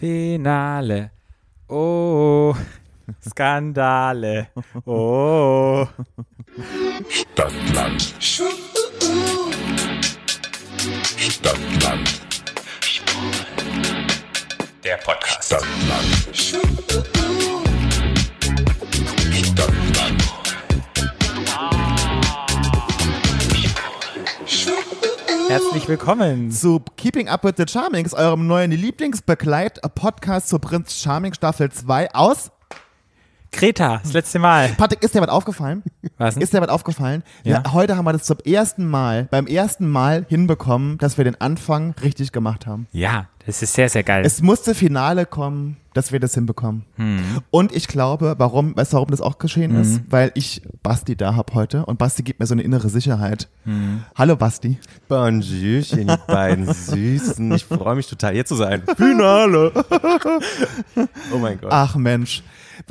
Finale. Oh, Skandale. Oh. Stadtland. Stadtland. Der Podcast. Stadtland. Stadtland. Herzlich willkommen. zu Keeping Up with the Charmings, eurem neuen Lieblingsbegleit-Podcast zur Prinz Charming Staffel 2 aus. Kreta, das letzte Mal. Patrick, ist dir was aufgefallen? Was denn? Ist dir was aufgefallen? Ja. heute haben wir das zum ersten Mal, beim ersten Mal hinbekommen, dass wir den Anfang richtig gemacht haben. Ja, das ist sehr, sehr geil. Es musste Finale kommen, dass wir das hinbekommen. Und ich glaube, warum, weißt du, warum das auch geschehen ist? Weil ich Basti da hab heute und Basti gibt mir so eine innere Sicherheit. Hallo Basti. Bonjourchen, die beiden Süßen. Ich freue mich total, hier zu sein. Finale. oh mein Gott. Ach Mensch.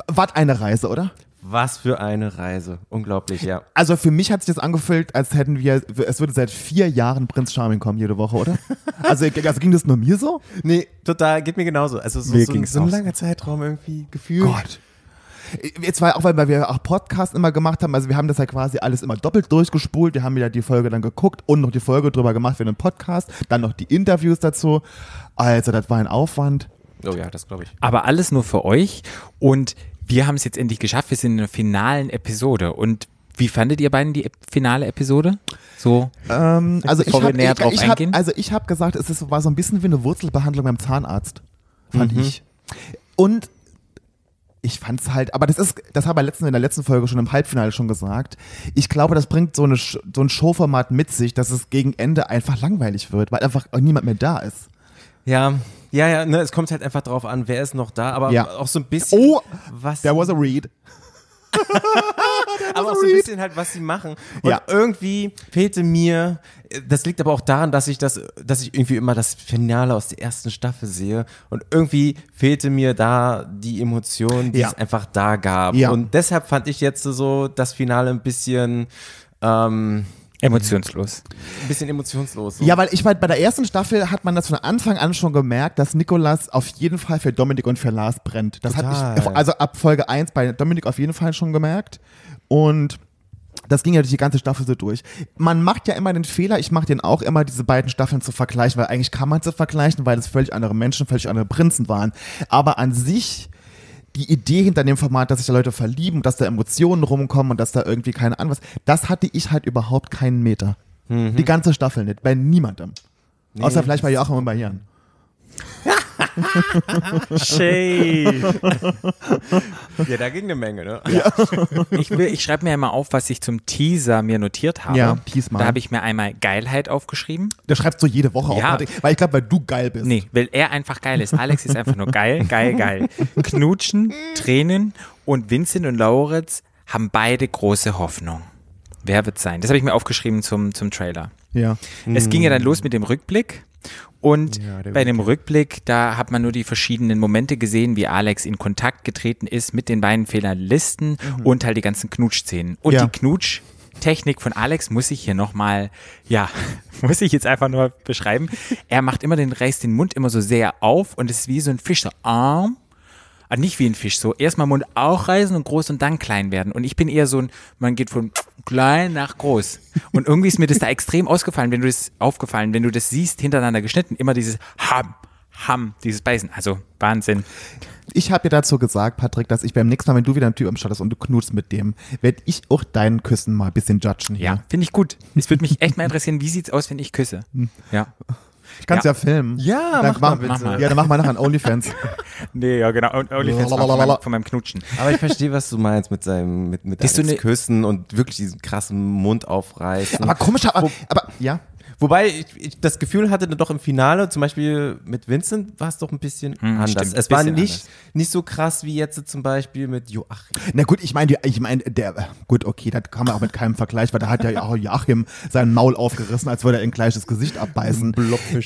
Was eine Reise, oder? Was für eine Reise. Unglaublich, ja. Also für mich hat sich das angefühlt, als hätten wir, es würde seit vier Jahren Prinz Charming kommen jede Woche, oder? Also, also ging das nur mir so? Nee, total, geht mir genauso. Also so, Mir so, so ein langer Zeitraum irgendwie gefühlt. Gott. Jetzt war auch, weil wir auch Podcasts immer gemacht haben, also wir haben das ja quasi alles immer doppelt durchgespult, wir haben wieder die Folge dann geguckt und noch die Folge drüber gemacht für den Podcast, dann noch die Interviews dazu. Also das war ein Aufwand. Oh ja, das glaube ich. Aber alles nur für euch. Und wir haben es jetzt endlich geschafft. Wir sind in der finalen Episode. Und wie fandet ihr beiden die finale Episode? So, Ähm, also ich Bevor wir habe näher ich, drauf ich hab, eingehen? also ich hab gesagt, es ist, war so ein bisschen wie eine Wurzelbehandlung beim Zahnarzt, fand ich. Und ich fand's halt, aber das ist, das haben wir letzten, in der letzten Folge schon im Halbfinale schon gesagt. Ich glaube, das bringt so, eine, so ein Showformat mit sich, dass es gegen Ende einfach langweilig wird, weil einfach niemand mehr da ist. Ja, ja, ja, ne, es kommt halt einfach drauf an, wer ist noch da, aber Ja. auch so ein bisschen, Oh, was, there was a read. aber auch so ein bisschen halt, was sie machen. Und Ja. irgendwie fehlte mir, das liegt aber auch daran, dass ich das, dass ich irgendwie immer das Finale aus der ersten Staffel sehe und irgendwie fehlte mir da die Emotion, die Ja. es einfach da gab. Ja. Und deshalb fand ich jetzt so das Finale ein bisschen, ähm, emotionslos. ein bisschen emotionslos. So. Ja, weil ich meine, bei der ersten Staffel hat man das von Anfang an schon gemerkt, dass Nikolas auf jeden Fall für Dominik und für Lars brennt. Das Total. hatte ich also ab Folge 1 bei Dominik auf jeden Fall schon gemerkt. Und das ging ja durch die ganze Staffel so durch. Man macht ja immer den Fehler, ich mache den auch immer, diese beiden Staffeln zu vergleichen, weil eigentlich kann man sie vergleichen, weil es völlig andere Menschen, völlig andere Prinzen waren. Aber an sich die Idee hinter dem Format, dass sich da Leute verlieben, dass da Emotionen rumkommen und dass da irgendwie keine Ahnung was, das hatte ich halt überhaupt keinen Meter. Die ganze Staffel nicht, bei niemandem. Außer vielleicht bei Joachim und bei Jan. Shade. ja, da ging eine Menge, ne? Ich, will- ich schreibe mir immer auf, was ich zum Teaser mir notiert habe. Ja, tease mal. Da habe ich mir einmal Geilheit aufgeschrieben. Der schreibst du jede Woche Ja. auf, weil ich glaube, weil du geil bist. Nee, weil er einfach geil ist. Alex ist einfach nur geil, geil, geil. Knutschen, Tränen und Vincent und Lauritz haben beide große Hoffnung. Wer wird sein? Das habe ich mir aufgeschrieben zum, zum Trailer. Ja. Es ging ja dann los mit dem Rückblick. Und Ja, bei dem Rückblick, da hat man nur die verschiedenen Momente gesehen, wie Alex in Kontakt getreten ist mit den beiden Finalisten und halt die ganzen Knutschszenen. Und Ja. die Knutsch-Technik von Alex muss ich hier nochmal, ja, muss ich jetzt einfach nur beschreiben. Er macht immer den, reißt den Mund immer so sehr auf und es ist wie so ein Fisch, so Arm. Ah, nicht wie ein Fisch, so erstmal Mund auch reißen und groß und dann klein werden. Und ich bin eher so ein, man geht von klein nach groß. Und irgendwie ist mir das da extrem ausgefallen, wenn du das aufgefallen, wenn du das siehst, hintereinander geschnitten, immer dieses Ham, Ham, dieses Beißen. Also Wahnsinn. Ich habe dir dazu gesagt, Patrick, dass ich beim nächsten Mal, wenn du wieder einen Typ am Start hast und du knutst mit dem, werde ich auch deinen Küssen mal ein bisschen judgen hier. Ja, finde ich gut. Es würde mich echt mal interessieren, wie sieht's aus, wenn ich küsse? Ja. Ich kann es Ja. ja. filmen. Ja, Dann mach mal mach, bitte. Mach mal. Ja, dann mach mal nachher ein Onlyfans. Nee, ja, genau. OnlyFans von, meinem, von meinem Knutschen. Aber ich verstehe, was du meinst mit seinem, mit, mit ne- Küssen und wirklich diesen krassen Mund aufreißen. aber komisch, aber, aber ja. Wobei ich, ich das Gefühl hatte, doch im Finale, zum Beispiel mit Vincent, war es doch ein bisschen anders. stimmt, es war nicht, anders. nicht so krass wie jetzt zum Beispiel mit Joachim. Na gut, ich meine, ich meine, der, gut, okay, das kann man auch mit keinem Vergleich, weil da hat ja auch Joachim sein Maul aufgerissen, als würde er ein gleiches Gesicht abbeißen.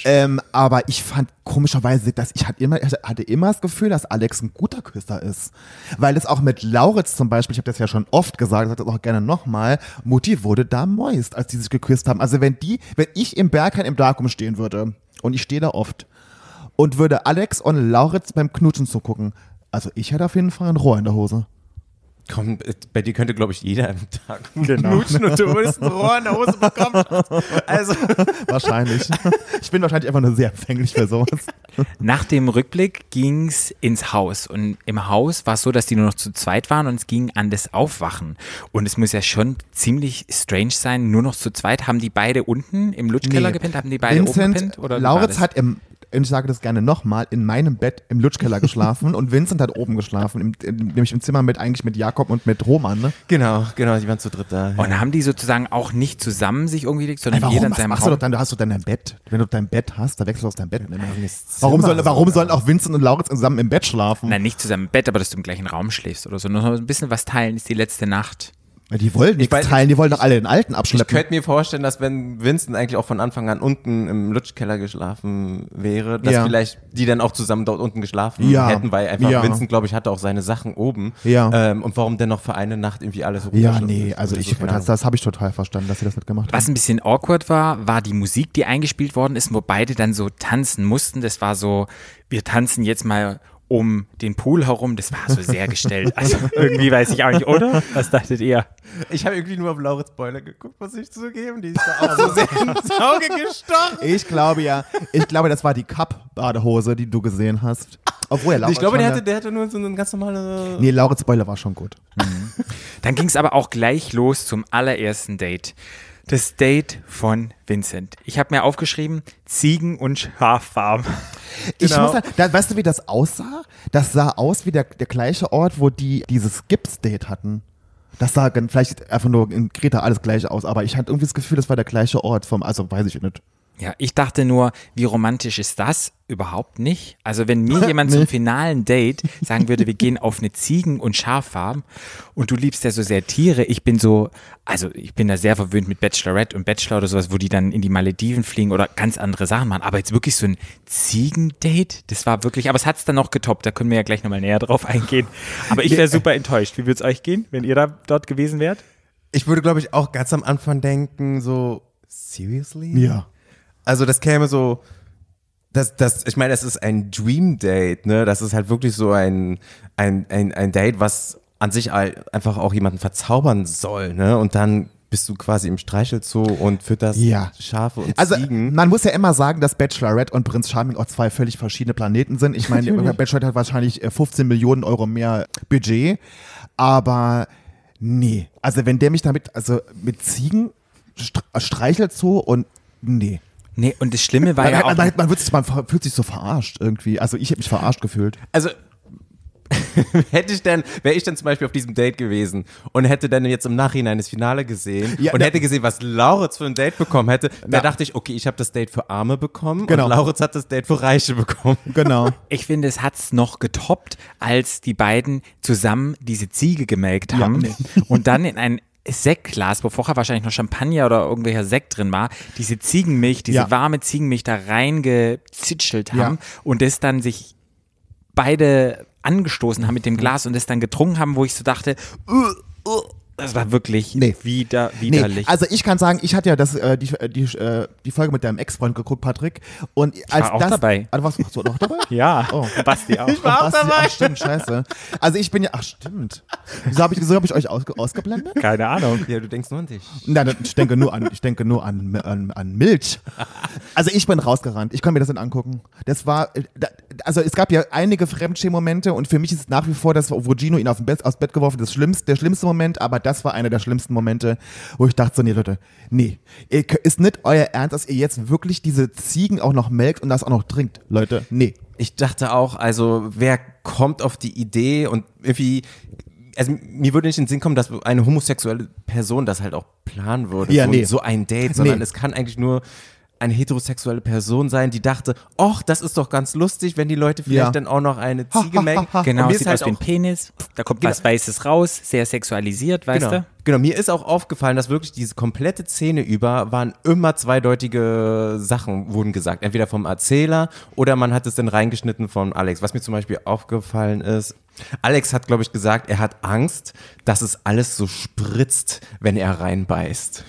Ähm, aber ich fand komischerweise, dass ich hatte immer, ich hatte immer das Gefühl, dass Alex ein guter Küsser ist. Weil es auch mit Lauritz zum Beispiel, ich habe das ja schon oft gesagt, sage das auch gerne nochmal, Mutti wurde da moist, als die sich geküsst haben. Also wenn die, wenn ich im Berghain im Darkroom stehen würde, und ich stehe da oft, und würde Alex und Lauritz beim Knutschen zugucken. Also ich hätte auf jeden Fall ein Rohr in der Hose. Komm, äh, bei dir könnte, glaube ich, jeder am Tag Genau. knutschen und du würdest ein Rohr in der Hose bekommen. Also, Wahrscheinlich. ich bin wahrscheinlich einfach nur sehr empfänglich für sowas. Nach dem Rückblick ging's ins Haus und im Haus war es so, dass die nur noch zu zweit waren und es ging an das Aufwachen. Und es muss ja schon ziemlich strange sein, nur noch zu zweit. Haben die beide unten im Lutschkeller Nee. gepennt? Haben die beide oben Vincent, gepennt? Oder wie war Lauritz hat im, und ich sage das gerne nochmal, in meinem Bett im Lutschkeller geschlafen und Vincent hat oben geschlafen, im, im, nämlich im Zimmer mit eigentlich mit Jakob und mit Roman. Ne? genau, genau, die waren zu dritt da. Und haben die sozusagen auch nicht zusammen sich irgendwie gelegt, sondern jeder in seinem machst du doch Raum? dann? Du hast doch dann dein Bett. Wenn du dein Bett hast, dann wechselst du aus deinem Bett. Warum, soll, warum sollen auch Vincent und Lauritz zusammen im Bett schlafen? Nein, nicht zusammen im Bett, aber dass du im gleichen Raum schläfst oder so. Nur so ein bisschen was teilen ist die letzte Nacht. Die wollen nichts weiß- teilen, die wollen doch alle den alten Ich abschleppen. könnte mir vorstellen, dass wenn Vincent eigentlich auch von Anfang an unten im Lutschkeller geschlafen wäre, dass Ja. vielleicht die dann auch zusammen dort unten geschlafen Ja. hätten, weil einfach Ja. Vincent, glaube ich, hatte auch seine Sachen oben. Ja. Ähm, und warum denn noch für eine Nacht irgendwie alles ja, nee, also ich, keine das, das habe ich total verstanden, dass sie das nicht gemacht haben. Was ein bisschen awkward war, war die Musik, die eingespielt worden ist, wo beide dann so tanzen mussten. Das war so, wir tanzen jetzt mal um den Pool herum. Das war so sehr gestellt. Also irgendwie weiß ich auch nicht, oder? Was dachtet ihr? Ich habe irgendwie nur auf Lauritz Boiler geguckt, muss ich zugeben. Die ist da auch so sehr ins Auge gestochen. Ich glaube ja, ich glaube, das war die Cup-Badehose, die du gesehen hast. Obwohl, Lauritz Ich glaube, der hatte, der hatte nur so eine ganz normale. Nee, Lauritz Beuler war schon gut. Dann ging es aber auch gleich los zum allerersten Date. Das Date von Vincent. Ich habe mir aufgeschrieben, Ziegen- und Schaffarm. Ich Genau. muss sagen, da, weißt du, wie das aussah? Das sah aus wie der, der gleiche Ort, wo die dieses Gips-Date hatten. Das sah vielleicht einfach nur in Kreta alles gleich aus, aber ich hatte irgendwie das Gefühl, das war der gleiche Ort vom, also weiß ich nicht. Ja, ich dachte nur, wie romantisch ist das? Überhaupt nicht. Also wenn mir jemand zum finalen Date sagen würde, wir gehen auf eine Ziegen- und Schaffarm und du liebst ja so sehr Tiere, ich bin so, also ich bin da sehr verwöhnt mit Bachelorette und Bachelor oder sowas, wo die dann in die Malediven fliegen oder ganz andere Sachen machen. Aber jetzt wirklich so ein Ziegendate, das war wirklich, aber es hat es dann noch getoppt, da können wir ja gleich nochmal näher drauf eingehen. Aber ich wäre super enttäuscht. Wie würde es euch gehen, wenn ihr da dort gewesen wärt? Ich würde, glaube ich, auch ganz am Anfang denken, so, seriously? Ja. Also das käme so, das, das, ich meine, es ist ein Dream Date, ne? Das ist halt wirklich so ein, ein, ein, ein Date, was an sich einfach auch jemanden verzaubern soll, ne? Und dann bist du quasi im Streichelzoo und fütterst Ja. Schafe und Also Ziegen. man muss ja immer sagen, dass Bachelorette und Prinz Charming auch zwei völlig verschiedene Planeten sind. Ich meine, Bachelorette hat wahrscheinlich äh, 15 Millionen Euro mehr Budget, aber nee. Also wenn der mich damit, also mit Ziegen stre- streichelt so und nee. Nee, und das Schlimme war Man, ja auch. man, man, wird sich, man fühlt sich so verarscht irgendwie. Also ich habe mich verarscht gefühlt. Also hätte ich denn, wäre ich dann zum Beispiel auf diesem Date gewesen und hätte dann jetzt im Nachhinein das Finale gesehen Ja, und na- hätte gesehen, was Lauritz für ein Date bekommen hätte, da dachte ich, okay, ich habe das Date für Arme bekommen Genau. und Lauritz hat das Date für Reiche bekommen. Genau. Ich finde, es hat's noch getoppt, als die beiden zusammen diese Ziege gemelkt haben nee. und dann in ein Sektglas, wo vorher wahrscheinlich noch Champagner oder irgendwelcher Sekt drin war, diese Ziegenmilch, diese Ja. warme Ziegenmilch da reingezitschelt haben Ja. und das dann sich beide angestoßen haben mit dem Glas und das dann getrunken haben, wo ich so dachte, uh, uh, das war wirklich Nee. wieder, Nee, widerlich. also ich kann sagen, ich hatte ja das, äh, die, äh, die, äh, die Folge mit deinem Ex-Freund geguckt, Patrick. Und als war auch das, dabei. Du warst warst du noch dabei? ja, Oh. Basti auch. war auch dabei. Ach, stimmt, scheiße. Also ich bin ja, ach stimmt. Wieso habe ich, wieso hab ich euch ausge, ausgeblendet? Keine Ahnung. Ja, du denkst nur an dich. Nein, ich denke nur an, ich denke nur an, an, an Milch. Also ich bin rausgerannt. Ich kann mir das nicht angucken. Das war, äh, also es gab ja einige Fremdschämen-Momente und für mich ist es nach wie vor das, wo Gino ihn auf dem Bett, aufs Bett geworfen hat, das schlimmste, der schlimmste Moment, aber das war einer der schlimmsten Momente, wo ich dachte so, nee Leute, nee, ihr, ist nicht euer Ernst, dass ihr jetzt wirklich diese Ziegen auch noch melkt und das auch noch trinkt, Leute, nee. Ich dachte auch, also wer kommt auf die Idee und irgendwie, also mir würde nicht in den Sinn kommen, dass eine homosexuelle Person das halt auch planen würde, Ja, so, nee. so ein Date, sondern Nee. es kann eigentlich nur eine heterosexuelle Person sein, die dachte, ach, das ist doch ganz lustig, wenn die Leute vielleicht Ja. dann auch noch eine Ziege melken. Genau, sieht ist halt aus wie ein Penis, da kommt was Weißes raus, sehr sexualisiert, weißt Genau. du? genau, mir ist auch aufgefallen, dass wirklich diese komplette Szene über waren immer zweideutige Sachen wurden gesagt. Entweder vom Erzähler oder man hat es dann reingeschnitten von Alex. Was mir zum Beispiel aufgefallen ist, Alex hat, glaube ich, gesagt, er hat Angst, dass es alles so spritzt, wenn er reinbeißt.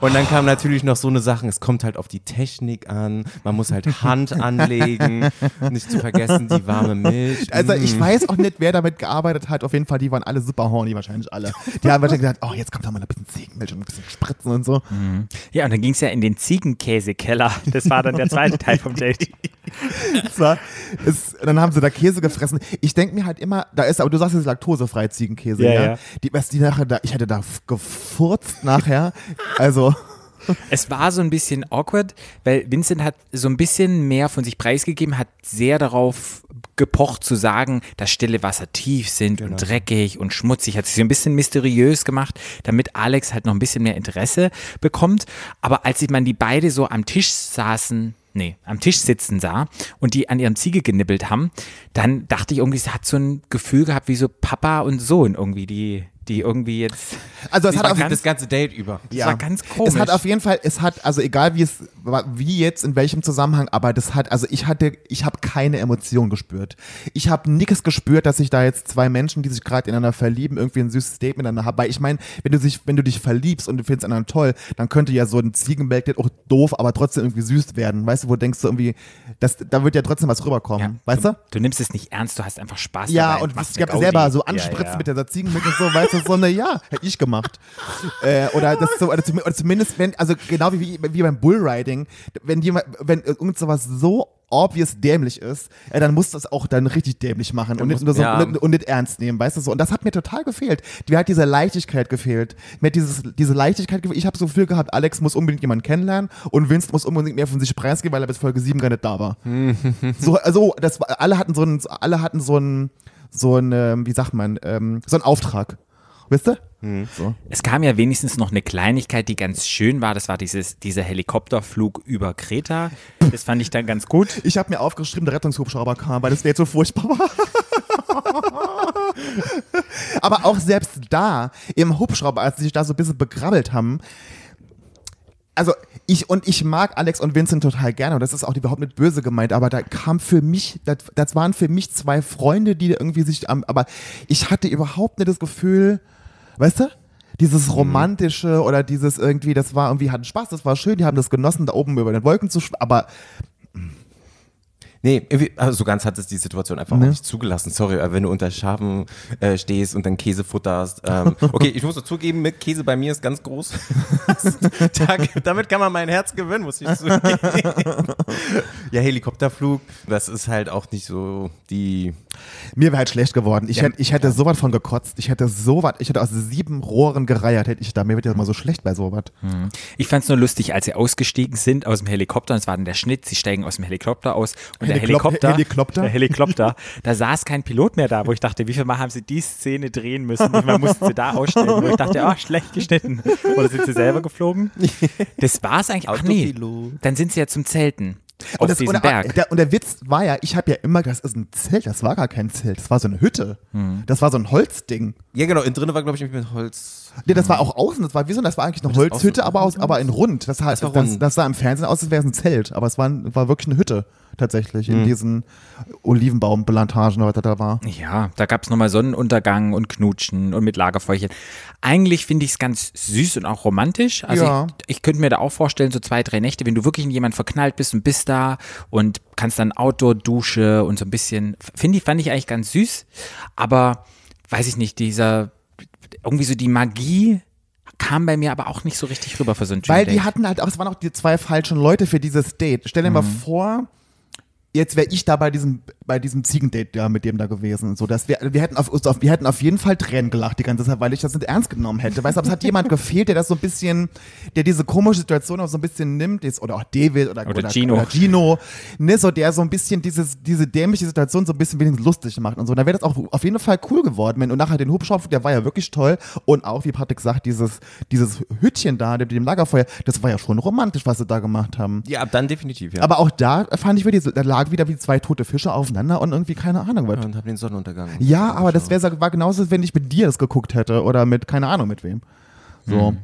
Und dann kam natürlich noch so eine Sache, es kommt halt auf die Technik an, man muss halt Hand anlegen, nicht zu vergessen die warme Milch. Also ich Mm. weiß auch nicht, wer damit gearbeitet hat. Auf jeden Fall, die waren alle super horny, wahrscheinlich alle. Die haben wahrscheinlich gedacht, oh, jetzt kommt da mal ein bisschen Ziegenmilch und ein bisschen Spritzen und so. Ja, und dann ging es ja in den Ziegenkäsekeller. Das war dann der zweite Teil vom Date. War, es, dann haben sie da Käse gefressen. Ich denke mir halt immer, da ist, aber du sagst, es ist laktosefrei Ziegenkäse, Ja, ja? ja. Die, was die nachher da, ich hätte da gefurzt nachher. Also, Es war so ein bisschen awkward, weil Vincent hat so ein bisschen mehr von sich preisgegeben, hat sehr darauf gepocht zu sagen, dass stille Wasser tief sind und dreckig und schmutzig, hat sich so ein bisschen mysteriös gemacht, damit Alex halt noch ein bisschen mehr Interesse bekommt. Aber als ich man die beide so am Tisch saßen, nee, am Tisch sitzen sah und die an ihrem Ziege genibbelt haben, dann dachte ich irgendwie, es hat so ein Gefühl gehabt wie so Papa und Sohn irgendwie, die, die irgendwie jetzt, also es Das hat auf, das ganze Date über. das war ganz komisch. Es hat auf jeden Fall, es hat, also egal wie es, wie jetzt, in welchem Zusammenhang, aber das hat, also ich hatte, ich habe keine Emotion gespürt. Ich habe nichts gespürt, dass sich da jetzt zwei Menschen, die sich gerade ineinander verlieben, irgendwie ein süßes Date miteinander haben. Weil ich meine, wenn du sich, wenn du dich verliebst und du findest einen toll, dann könnte ja so ein Ziegenmelk auch doof, aber trotzdem irgendwie süß werden. Weißt du, wo du denkst du irgendwie, das, da wird ja trotzdem was rüberkommen. weißt du? Du nimmst es nicht ernst, du hast einfach Spaß Ja, dabei und ich habe selber so Ja, anspritzen ja. mit der Ziegenmilch und so, weißt du, so eine, ja, hätte ich gemacht. äh, oder, das so, oder, zum, oder zumindest, wenn, also genau wie, wie beim Bullriding, wenn jemand, wenn irgend sowas so obvious dämlich ist, äh, dann musst du es auch dann richtig dämlich machen und nicht, so, ja. und, und nicht ernst nehmen, weißt du so. Und das hat mir total gefehlt. Mir hat diese Leichtigkeit gefehlt. Mir hat dieses, diese Leichtigkeit gefehlt. Ich habe so viel gehabt, Alex muss unbedingt jemanden kennenlernen und Vince muss unbedingt mehr von sich preisgeben, weil er bis Folge 7 gar nicht da war. so, also, das alle hatten so einen, alle hatten so einen, so einen, ähm, wie sagt man, ähm, so einen Auftrag. Wisst ihr? So. Es kam ja wenigstens noch eine Kleinigkeit, die ganz schön war. Das war dieses, dieser Helikopterflug über Kreta. Das fand ich dann ganz gut. Ich habe mir aufgeschrieben, der Rettungshubschrauber kam, weil das Date so furchtbar war. Aber auch selbst da, im Hubschrauber, als sie sich da so ein bisschen begrabbelt haben, also ich und ich mag Alex und Vincent total gerne und das ist auch überhaupt nicht böse gemeint, aber da kam für mich, das, das waren für mich zwei Freunde, die irgendwie sich am, aber ich hatte überhaupt nicht das Gefühl, weißt du? Dieses romantische oder dieses irgendwie, das war irgendwie, hatten Spaß, das war schön, die haben das genossen, da oben über den Wolken zu aber Nee, irgendwie, also so ganz hat es die Situation einfach Ne? auch nicht zugelassen. Sorry, aber wenn du unter Schafen äh, stehst und dann Käse futterst. Ähm, okay, ich muss so zugeben, mit Käse bei mir ist ganz groß. da, damit kann man mein Herz gewinnen, muss ich zugeben. ja, Helikopterflug, das ist halt auch nicht so die. Mir wäre halt schlecht geworden. Ich, Ja, hätte, ich hätte sowas von gekotzt. Ich hätte sowas, ich hätte aus sieben Rohren gereiert, hätte ich da. Mir wird ja mal so schlecht bei sowas. Ich fand es nur lustig, als sie ausgestiegen sind aus dem Helikopter. Und es war dann der Schnitt. Sie steigen aus dem Helikopter aus. Und der Helikopter, Helikopter? der Helikopter, da saß kein Pilot mehr da, wo ich dachte, wie viel Mal haben sie die Szene drehen müssen? Wie viel Mal mussten sie da ausstellen? Wo ich dachte, ah, schlecht geschnitten. Oder sind sie selber geflogen? Das war's eigentlich. Ach nee, dann sind sie ja zum Zelten. Auf Und, das, diesem und, der, Berg. der, und der Witz war ja, ich habe ja immer gedacht, das ist ein Zelt. Das war gar kein Zelt. Das war so eine Hütte. Das war so ein Holzding. Ja, genau, innen drin war, glaube ich, mit Holz. Nee, das war auch außen. Das war wie so, das war eigentlich eine Holzhütte, aber, aus, aber in rund. Das, Das das, war das, rund. das sah im Fernsehen aus, als wäre es ein Zelt. Aber es war, war wirklich eine Hütte tatsächlich in diesen Olivenbaumplantagen, was da da war. Ja, da gab's nochmal Sonnenuntergang und Knutschen und mit Lagerfeuerchen. Eigentlich finde ich es ganz süß und auch romantisch. Also Ja. ich, ich könnte mir da auch vorstellen, so zwei, drei Nächte, wenn du wirklich in jemanden verknallt bist und bist da und kannst dann Outdoor-Dusche und so ein bisschen, finde ich, fand ich eigentlich ganz süß. Aber weiß ich nicht, dieser, irgendwie so die Magie kam bei mir aber auch nicht so richtig rüber für so ein Weil Dream die Date. hatten halt auch, es waren auch die zwei falschen Leute für dieses Date. Stell dir mal Mhm. vor, jetzt wäre ich da bei diesem, bei diesem Ziegendate ja mit dem da gewesen. So, dass wir, wir hätten auf, uns auf, wir hätten auf jeden Fall Tränen gelacht die ganze Zeit, weil ich das nicht ernst genommen hätte. Weißt du, aber es hat jemand gefehlt, der das so ein bisschen, der diese komische Situation auch so ein bisschen nimmt, ist, oder auch David oder, Oder Gino. Oder Gino, ne, so der so ein bisschen dieses, diese dämliche Situation so ein bisschen wenigstens lustig macht und so. Da wäre das auch auf jeden Fall cool geworden, wenn, und nachher den Hubschrauber, der war ja wirklich toll und auch, wie Patrick sagt, dieses, dieses Hütchen da, mit dem Lagerfeuer, das war ja schon romantisch, was sie da gemacht haben. Ja, ab dann definitiv, ja. Aber auch da fand ich wieder, so- da lag wieder wie zwei tote Fische aufeinander und irgendwie keine Ahnung was. und hab den Sonnenuntergang. Ja, aber das wär, war genauso, wenn ich mit dir das geguckt hätte oder mit keine Ahnung mit wem. So.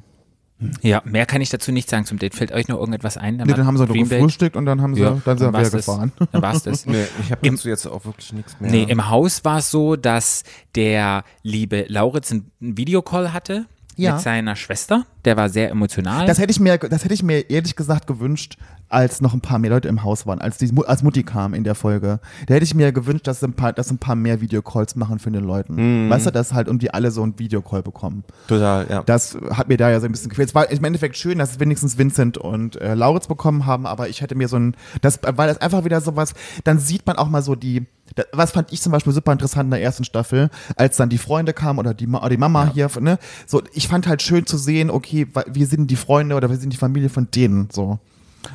Ja, mehr kann ich dazu nicht sagen zum Date. Fällt euch noch irgendetwas ein? Nee, dann haben sie Date? gefrühstückt und dann haben sie, Ja, dann sind wir gefahren. Dann war's das. Nee, ich habe Im- dazu jetzt auch wirklich nichts mehr. Nee, im Haus war es so, dass der liebe Lauritz einen einen Videocall hatte Ja. mit seiner Schwester. Der war sehr emotional. Das hätte ich mir, das hätte ich mir ehrlich gesagt gewünscht, als noch ein paar mehr Leute im Haus waren, als die als Mutti kam in der Folge. Da hätte ich mir gewünscht, dass ein paar, dass ein paar mehr Videocalls machen für den Leuten. Weißt du, dass halt irgendwie alle so ein Videocall bekommen. Total, ja. Das hat mir da ja so ein bisschen gefehlt. Es war im Endeffekt schön, dass es wenigstens Vincent und äh, Lauritz bekommen haben, aber ich hätte mir so ein, das, weil das einfach wieder sowas, dann sieht man auch mal so die, was fand ich zum Beispiel super interessant in der ersten Staffel, als dann die Freunde kamen oder die, Ma- oder die Mama hier, ne, so, ich fand halt schön zu sehen, okay, wir sind die Freunde oder wir sind die Familie von denen, so.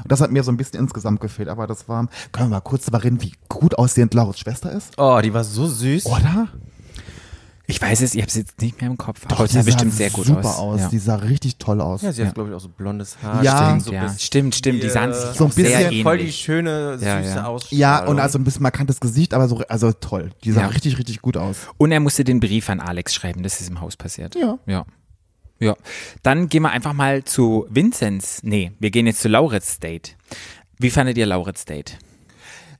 Und das hat mir so ein bisschen insgesamt gefehlt, aber das war, können wir mal kurz darüber reden, wie gut aussehend Lauritz Schwester ist? Oh, die war so süß. Oder? ich weiß es, ich habe es jetzt nicht mehr im Kopf. Doch, die sah bestimmt sehr gut super aus. Ja. Die sah richtig toll aus. Ja, sie hat, glaube ich, auch so blondes Haar. Ja. Stimmt, Stimmt, so ja. stimmt, stimmt. Die sahen sich So ein bisschen ähnlich. voll die schöne, süße Ja, ja. Ausstrahlung. Ja, und also ein bisschen markantes Gesicht, aber so, also toll. Die sah Ja. richtig, richtig gut aus. Und er musste den Brief an Alex schreiben, das ist im Haus passiert. Ja. Ja. Ja. Dann gehen wir einfach mal zu Vinzenz. Nee, wir gehen jetzt zu Lauritz Date. Wie fandet ihr Lauritz Date?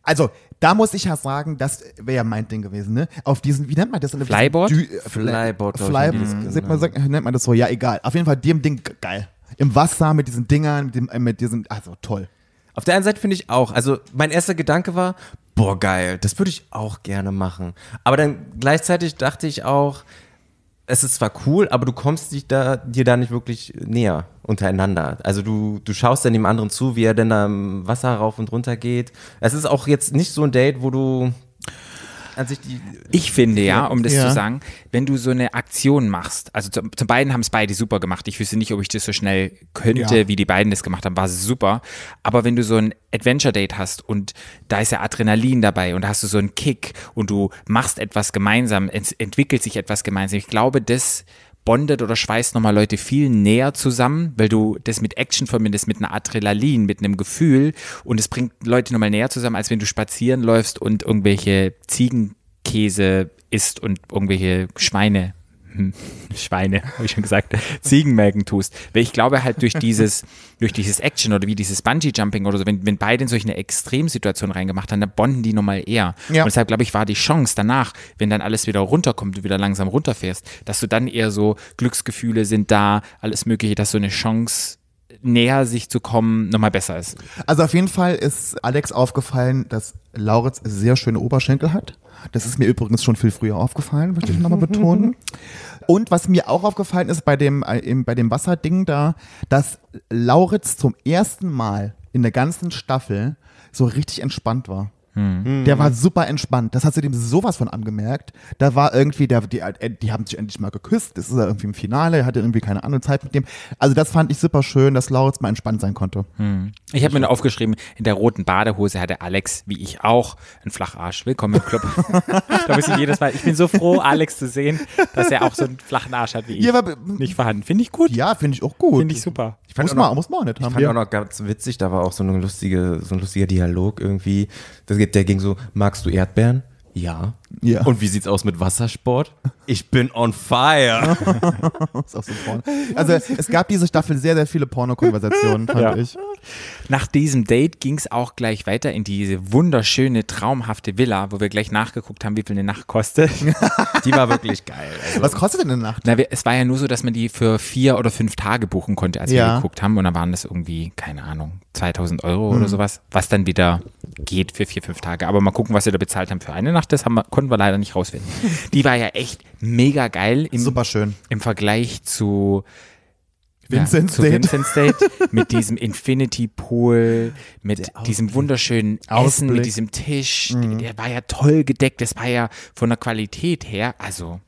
Also, da muss ich ja sagen, das wäre ja mein Ding gewesen, ne? Auf diesen, wie nennt man das? Flyboard? Dü- äh, Flyboard, ich, Fly, nennt man sagt nennt man das so? Ja, egal. Auf jeden Fall dem Ding ge- geil. Im Wasser mit diesen Dingern, mit, dem, äh, mit diesen, also toll. Auf der einen Seite finde ich auch, also mein erster Gedanke war, boah geil, das würde ich auch gerne machen. Aber dann gleichzeitig dachte ich auch, es ist zwar cool, aber du kommst dich da, dir da nicht wirklich näher untereinander. Also du, du schaust dann dem anderen zu, wie er denn da im Wasser rauf und runter geht. Es ist auch jetzt nicht so ein Date, wo du sich die. Ich finde ja, um das Ja. zu sagen, wenn du so eine Aktion machst, also zum, zum beiden haben es beide super gemacht. Ich wüsste nicht, ob ich das so schnell könnte, Ja. wie die beiden das gemacht haben, war es super. Aber wenn du so ein Adventure-Date hast und da ist ja Adrenalin dabei und da hast du so einen Kick und du machst etwas gemeinsam, es entwickelt sich etwas gemeinsam. Ich glaube, das bondet oder schweißt nochmal Leute viel näher zusammen, weil du das mit Action verbindest, mit einer Adrenalin, mit einem Gefühl. Und es bringt Leute nochmal näher zusammen, als wenn du spazieren läufst und irgendwelche Ziegenkäse isst und irgendwelche Schweine, Schweine, habe ich schon gesagt, Ziegenmelken tust. Weil ich glaube halt durch dieses, durch dieses Action oder wie dieses Bungee-Jumping oder so, wenn, wenn beide in solch eine Extremsituation reingemacht haben, dann bonden die nochmal eher. Ja. Und deshalb glaube ich, war die Chance danach, wenn dann alles wieder runterkommt und wieder langsam runterfährst, dass du dann eher so Glücksgefühle sind da, alles Mögliche, dass so eine Chance näher sich zu kommen nochmal besser ist. Also auf jeden Fall ist Alex aufgefallen, dass Lauritz sehr schöne Oberschenkel hat. Das ist mir übrigens schon viel früher aufgefallen, möchte ich nochmal betonen. Und was mir auch aufgefallen ist bei dem, äh, bei dem Wasserding da, dass Lauritz zum ersten Mal in der ganzen Staffel so richtig entspannt war. Der war super entspannt. Das hast du dem sowas von angemerkt. Da war irgendwie, der, die, äh, die haben sich endlich mal geküsst. Das ist ja irgendwie im Finale. Er hatte irgendwie keine andere Zeit mit dem. Also das fand ich super schön, dass Lauritz mal entspannt sein konnte. Ich habe mir nur aufgeschrieben, in der roten Badehose hatte Alex, wie ich auch, einen Flacharsch. Willkommen im Club. da muss ich jedes Mal, ich bin so froh, Alex zu sehen, dass er auch so einen flachen Arsch hat wie ich. Ja, aber- Nicht vorhanden. Finde ich gut. Ja, finde ich auch gut. Finde ich super. Fand muss, man, noch- muss man auch nicht Ich haben. fand wir. auch noch ganz witzig, da war auch so, eine lustige, so ein lustiger Dialog irgendwie. Das geht, der ging so, magst du Erdbeeren? Ja. Ja. Und wie sieht's aus mit Wassersport? Ich bin on fire. Ist auch so Porno. Also es gab diese Staffel sehr, sehr viele Porno-Konversationen, fand Ja. ich. Nach diesem Date ging es auch gleich weiter in diese wunderschöne, traumhafte Villa, wo wir gleich nachgeguckt haben, wie viel eine Nacht kostet. Die war wirklich geil. Also, Was kostet denn eine Nacht? Na, wir, es war ja nur so, dass man die für vier oder fünf Tage buchen konnte, als wir Ja. geguckt haben. Und dann waren das irgendwie, keine Ahnung, 2000 Euro oder sowas, was dann wieder geht für vier, fünf Tage. Aber mal gucken, was wir da bezahlt haben für eine Nacht. Das haben wir, konnten wir leider nicht rausfinden. Die war ja echt mega geil im, Super schön. im Vergleich zu Vincent's zu Date. Vincent's Date mit diesem Infinity Pool, mit diesem wunderschönen Essen, Ausblick. Mhm. mit diesem Tisch. Der war ja toll gedeckt. Das war ja von der Qualität her, also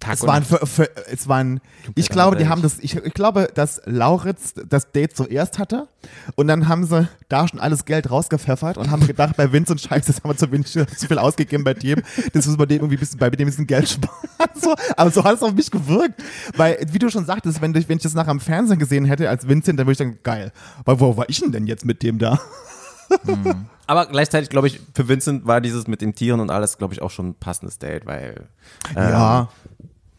Tag Es und waren, für, für, es waren, ich glaube, die haben das, ich, ich glaube, dass Lauritz das Date zuerst hatte und dann haben sie da schon alles Geld rausgepfeffert und haben gedacht, bei Vincent Scheiße, das haben wir zu, wenig, zu viel ausgegeben bei dem, das müssen wir dem irgendwie ein bisschen, bei dem ein bisschen Geld sparen. So, aber so hat es auf mich gewirkt, weil, wie du schon sagtest, wenn, ich- wenn ich das nachher am Fernsehen gesehen hätte als Vincent, dann würde ich sagen, geil, weil wo war ich denn denn jetzt mit dem da? aber gleichzeitig, glaube ich, für Vincent war dieses mit den Tieren und alles, glaube ich, auch schon ein passendes Date, weil Ja,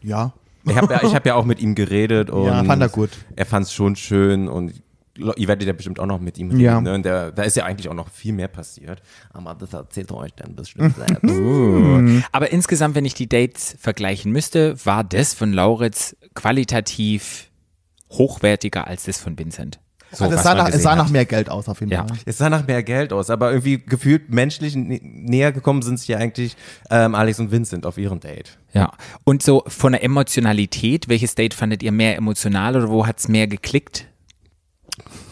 ja. ich habe ja, ich hab ja auch mit ihm geredet und Ja, fand er gut. Er fand es schon schön und ihr werdet ja bestimmt auch noch mit ihm reden. Ja. Ne? Und der, da ist ja eigentlich auch noch viel mehr passiert. Aber das erzählt er euch dann bestimmt selbst. Aber insgesamt, wenn ich die Dates vergleichen müsste, war das von Lauritz qualitativ hochwertiger als das von Vincent. So, also es sah, nach, es sah hat. nach mehr Geld aus auf jeden Ja. Fall. Es sah nach mehr Geld aus, aber irgendwie gefühlt menschlich nä- näher gekommen sind sich ja eigentlich ähm, Alex und Vincent auf ihrem Date. Ja. Und so von der Emotionalität, welches Date fandet ihr mehr emotional oder wo hat's mehr geklickt?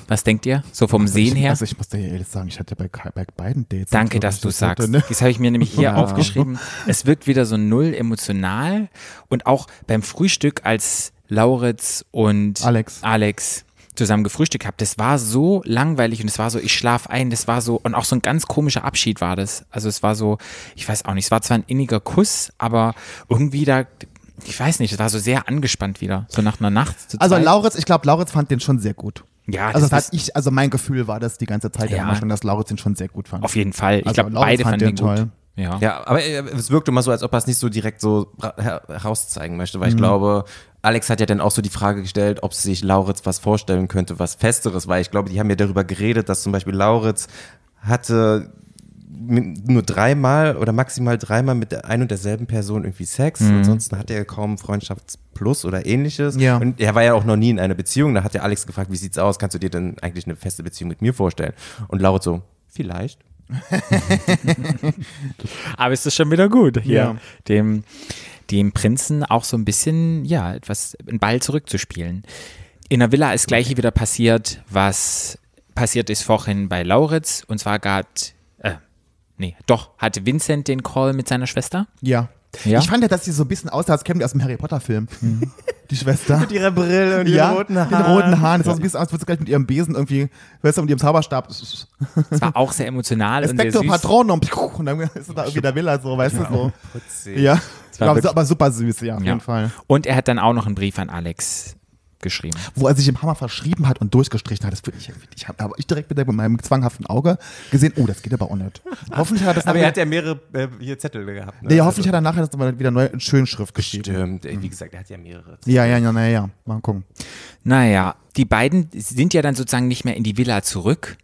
Was denkt ihr? So vom Sehen ich, her? Also ich muss dir ehrlich sagen, ich hatte bei, bei beiden Dates. Danke, dass du wirklich sagst. das Gute, ne? Das habe ich mir nämlich hier Ja. aufgeschrieben. Es wirkt wieder so null emotional und auch beim Frühstück, als Lauritz und Alex. Alex zusammen gefrühstückt habt, das war so langweilig und es war so, ich schlaf ein, das war so, und auch so ein ganz komischer Abschied war das. Also es war so, ich weiß auch nicht, es war zwar ein inniger Kuss, aber irgendwie da, ich weiß nicht, es war so sehr angespannt wieder, so nach einer Nacht. Also. Lauritz, ich glaube, Lauritz fand den schon sehr gut. Ja, also das hat ich, also mein Gefühl war das die ganze Zeit ja. Immer schon, dass Lauritz den schon sehr gut fand. auf jeden Fall. Ich Also glaube, beide fand fanden den den gut. Ja. Ja, aber äh, es wirkte immer so, als ob er es nicht so direkt so ra- her- herauszeigen möchte, weil ich Mhm. glaube, Alex hat ja dann auch so die Frage gestellt, ob sich Lauritz was vorstellen könnte, was Festeres, weil ich glaube, die haben ja darüber geredet, dass zum Beispiel Lauritz hatte nur dreimal oder maximal dreimal mit der ein und derselben Person irgendwie Sex. Ansonsten hat er kaum Freundschaftsplus oder ähnliches. Ja. Und er war ja auch noch nie in einer Beziehung. Da hat der Alex gefragt, wie sieht's aus? Kannst du dir denn eigentlich eine feste Beziehung mit mir vorstellen? Und Lauritz so, vielleicht. Aber es ist schon wieder gut, hier Ja. dem, dem Prinzen auch so ein bisschen, ja, etwas, einen Ball zurückzuspielen. In der Villa ist gleiche wieder passiert, was passiert ist vorhin bei Lauritz. Und zwar gab, äh, nee, doch, hatte Vincent den Call mit seiner Schwester. Ja. Ja? Ich fand ja, dass sie so ein bisschen aussah, als kämen die aus dem Harry Potter Film. Die Schwester. Mit ihrer Brille und ja, ihren roten Den roten Haaren. Das sah so ein bisschen aus, als würde sie gleich mit ihrem Besen irgendwie, weißt du, mit ihrem Zauberstab. Es war auch sehr emotional und sehr süß. Patronum. Und dann ist da irgendwie der Villa so, weißt du, so. Ja. war Aber, wirklich- aber super süß, ja, auf Ja. jeden Fall. Und er hat dann auch noch einen Brief an Alex geschrieben. Wo er sich im Hammer verschrieben hat und durchgestrichen hat, das finde ich, ich habe aber ich direkt mit meinem zwanghaften Auge gesehen, oh, das geht aber auch nicht. Hoffentlich hat er das Aber er hat ja mehrere äh, hier Zettel gehabt. Ne? nee, hoffentlich hat er nachher das mal wieder neu in Schönschrift geschrieben. Stimmt, ey, wie gesagt, er hat ja mehrere. Ja, ja, ja, na ja, mal gucken. Naja, die beiden sind ja dann sozusagen nicht mehr in die Villa zurück,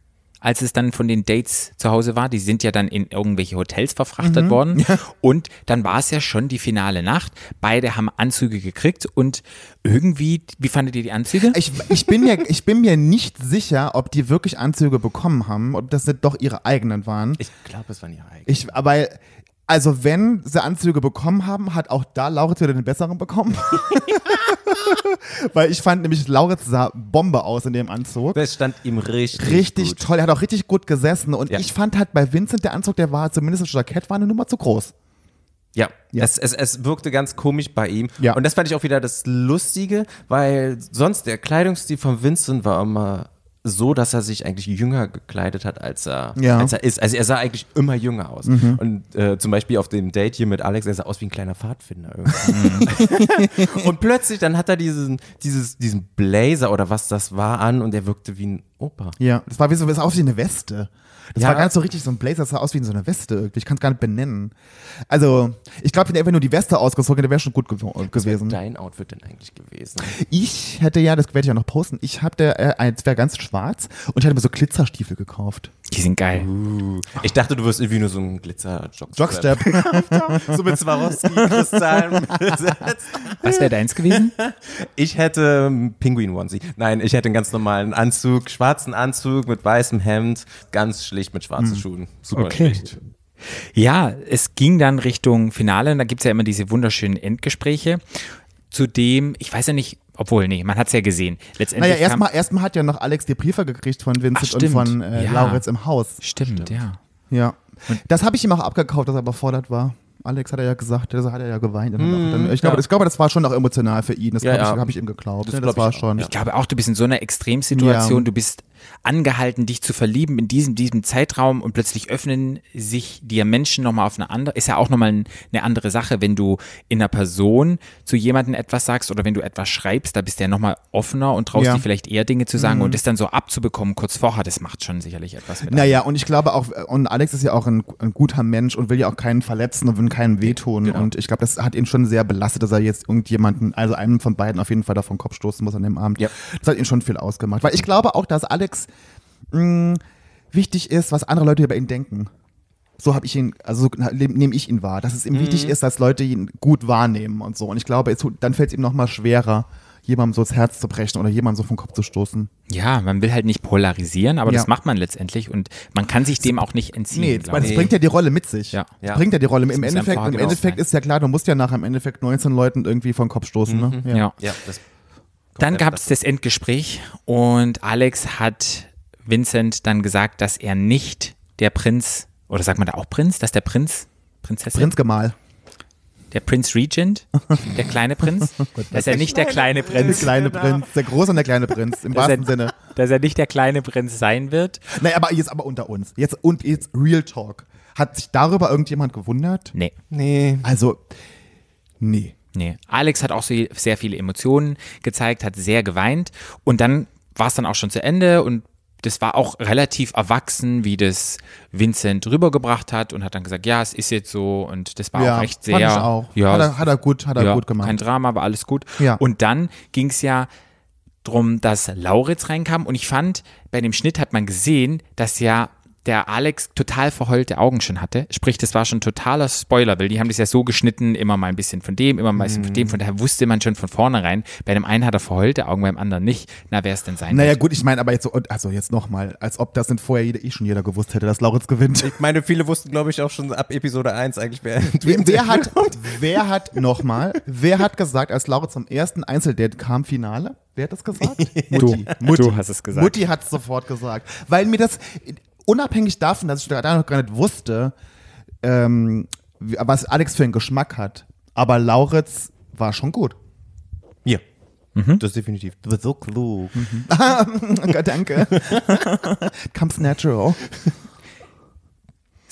als es dann von den Dates zu Hause war. Die sind ja dann in irgendwelche Hotels verfrachtet worden. Und dann war es ja schon die finale Nacht. Beide haben Anzüge gekriegt und irgendwie, wie fandet ihr die Anzüge? Ich, ich, bin mir, ich bin mir nicht sicher, ob die wirklich Anzüge bekommen haben, ob das nicht doch ihre eigenen waren. Ich glaube, es waren ihre eigenen. Ich, aber, also wenn sie Anzüge bekommen haben, hat auch da Lauritz wieder den besseren bekommen. Weil ich fand nämlich, Lauritz sah Bombe aus in dem Anzug. Das stand ihm richtig, Richtig gut. toll, er hat auch richtig gut gesessen. Und Ja. ich fand halt bei Vincent der Anzug, der war zumindest das Jackett war eine Nummer zu groß. Ja, Ja. Es, es, es wirkte ganz komisch bei ihm. Ja. Und das fand ich auch wieder das Lustige, weil sonst der Kleidungsstil von Vincent war immer so, dass er sich eigentlich jünger gekleidet hat, als er, Ja. Mhm. als er ist. Also er sah eigentlich immer jünger aus. Und äh, zum Beispiel auf dem Date hier mit Alex, er sah aus wie ein kleiner Pfadfinder. irgendwie. und plötzlich, dann hat er diesen, dieses, diesen Blazer oder was das war an und er wirkte wie ein Opa. Ja, das war wie so, das sah aus wie eine Weste. Das Ja. war ganz so richtig so ein Blazer, das sah aus wie so eine Weste irgendwie. Ich kann es gar nicht benennen. Also, ich glaube, wenn er einfach nur die Weste ausgezogen hätte, wäre schon gut gew gewesen. Dein Outfit denn eigentlich gewesen? Ich hätte ja, das werde ich ja noch posten, ich hatte, äh, eins wäre ganz schwarz und ich hatte mir so Glitzerstiefel gekauft. Die sind geil. Ich dachte, du wirst irgendwie nur so ein Glitzer-Jockstrap. Jockstep. so mit Swarovski-Kristallen. Was wäre deins gewesen? Ich hätte einen Pinguin-Onesie. Nein, ich hätte einen ganz normalen Anzug, schwarzen Anzug mit weißem Hemd, ganz schlicht mit schwarzen Schuhen. Super Okay. schlicht. Ja, es ging dann Richtung Finale und da gibt es ja immer diese wunderschönen Endgespräche. Zudem, ich weiß ja nicht, obwohl, nee, man hat es ja gesehen. Letztendlich Naja, erstmal erstmal hat ja noch Alex die Briefe gekriegt von Vincent Ach, und stimmt. von äh, Ja. Lauritz im Haus. Stimmt, ja. Ja. Das habe ich ihm auch abgekauft, dass er überfordert war. Alex hat er ja gesagt, das hat er ja geweint. Dann, ich, glaube, ja. ich glaube, das war schon auch emotional für ihn. Das Ja, habe ich, hab ich ihm geglaubt. Das ne? das war schon. Ich glaube auch, du bist in so einer Extremsituation, du bist angehalten, dich zu verlieben in diesem, diesem Zeitraum und plötzlich öffnen sich dir Menschen nochmal auf eine andere, ist ja auch nochmal ein, eine andere Sache, wenn du in einer Person zu jemandem etwas sagst oder wenn du etwas schreibst, da bist du ja nochmal offener und traust Ja. Mhm. dir vielleicht eher Dinge zu sagen und das dann so abzubekommen kurz vorher, das macht schon sicherlich etwas mit. Naja, und ich glaube auch, und Alex ist ja auch ein, ein guter Mensch und will ja auch keinen verletzen und will keinen wehtun. Genau. Und ich glaube, das hat ihn schon sehr belastet, dass er jetzt irgendjemanden, also einen von beiden auf jeden Fall davon Kopf stoßen muss an dem Abend. Ja. Das hat ihn schon viel ausgemacht. Weil ich glaube auch, dass Alex mh, wichtig ist, was andere Leute über ihn denken. So habe ich ihn, also so nehme ich ihn wahr, dass es ihm wichtig ist, dass Leute ihn gut wahrnehmen und so. Und ich glaube, es, dann fällt es ihm noch mal schwerer, jemandem so ins Herz zu brechen oder jemandem so vom Kopf zu stoßen. Ja, man will halt nicht polarisieren, aber Ja. das macht man letztendlich und man kann sich dem auch nicht entziehen. Nee, das bringt ja die Rolle mit sich. Ja. Das Ja. bringt ja die Rolle. Im muss einem Endeffekt, im Endeffekt sein. ist ja klar, du musst ja nachher im Endeffekt 19 Leuten irgendwie vom Kopf stoßen. Ne? ja. Ja, das Dann gab es das Endgespräch und Alex hat Vincent dann gesagt, dass er nicht der Prinz, oder sagt man da auch Prinz, dass der Prinz, Prinzessin, Prinzgemahl. der Prinz Regent, der kleine Prinz, dass er nicht der kleine Der Prinz, kleine Prinz, der große und der kleine Prinz, im dass wahrsten er, Sinne. dass er nicht der kleine Prinz sein wird. Naja, aber jetzt aber unter uns. Jetzt und jetzt Real Talk. Hat sich darüber irgendjemand gewundert? Nee. Nee. Also, nee. Nee, Alex hat auch so sehr viele Emotionen gezeigt, hat sehr geweint und dann war es dann auch schon zu Ende und das war auch relativ erwachsen, wie das Vincent rübergebracht hat und hat dann gesagt, ja, es ist jetzt so und das war ja, auch echt sehr. fand ich auch. Ja, hat, er, hat er gut, hat er ja, gut gemacht. Kein Drama, war alles gut. Ja. Und dann ging es ja drum, dass Lauritz reinkam und ich fand, bei dem Schnitt hat man gesehen, dass ja der Alex total verheulte Augen schon hatte. Sprich, das war schon totaler Spoiler, weil die haben das ja so geschnitten, immer mal ein bisschen von dem, immer mal ein bisschen von Mhm. dem. Von daher wusste man schon von vornherein, bei dem einen hat er verheulte Augen, beim anderen nicht. Na, wer es denn sein Naja, wird. gut, ich meine, aber jetzt so, also jetzt nochmal, als ob das denn vorher jeder, eh schon jeder gewusst hätte, dass Lauritz gewinnt. Ich meine, viele wussten, glaube ich, auch schon ab Episode 1 eigentlich, wer Wer, wer hat, wer hat nochmal, wer hat gesagt, als Lauritz zum ersten Einzeldate kam, Finale? Wer hat das gesagt? Mutti. Mutti. Du hast es gesagt. Mutti hat es sofort gesagt. Weil mir das, unabhängig davon, dass ich da noch gar nicht wusste, ähm, was Alex für einen Geschmack hat, aber Lauritz war schon gut. Ja. Mhm. Das ist definitiv. Du bist so klug. Gott, danke. Comes natural.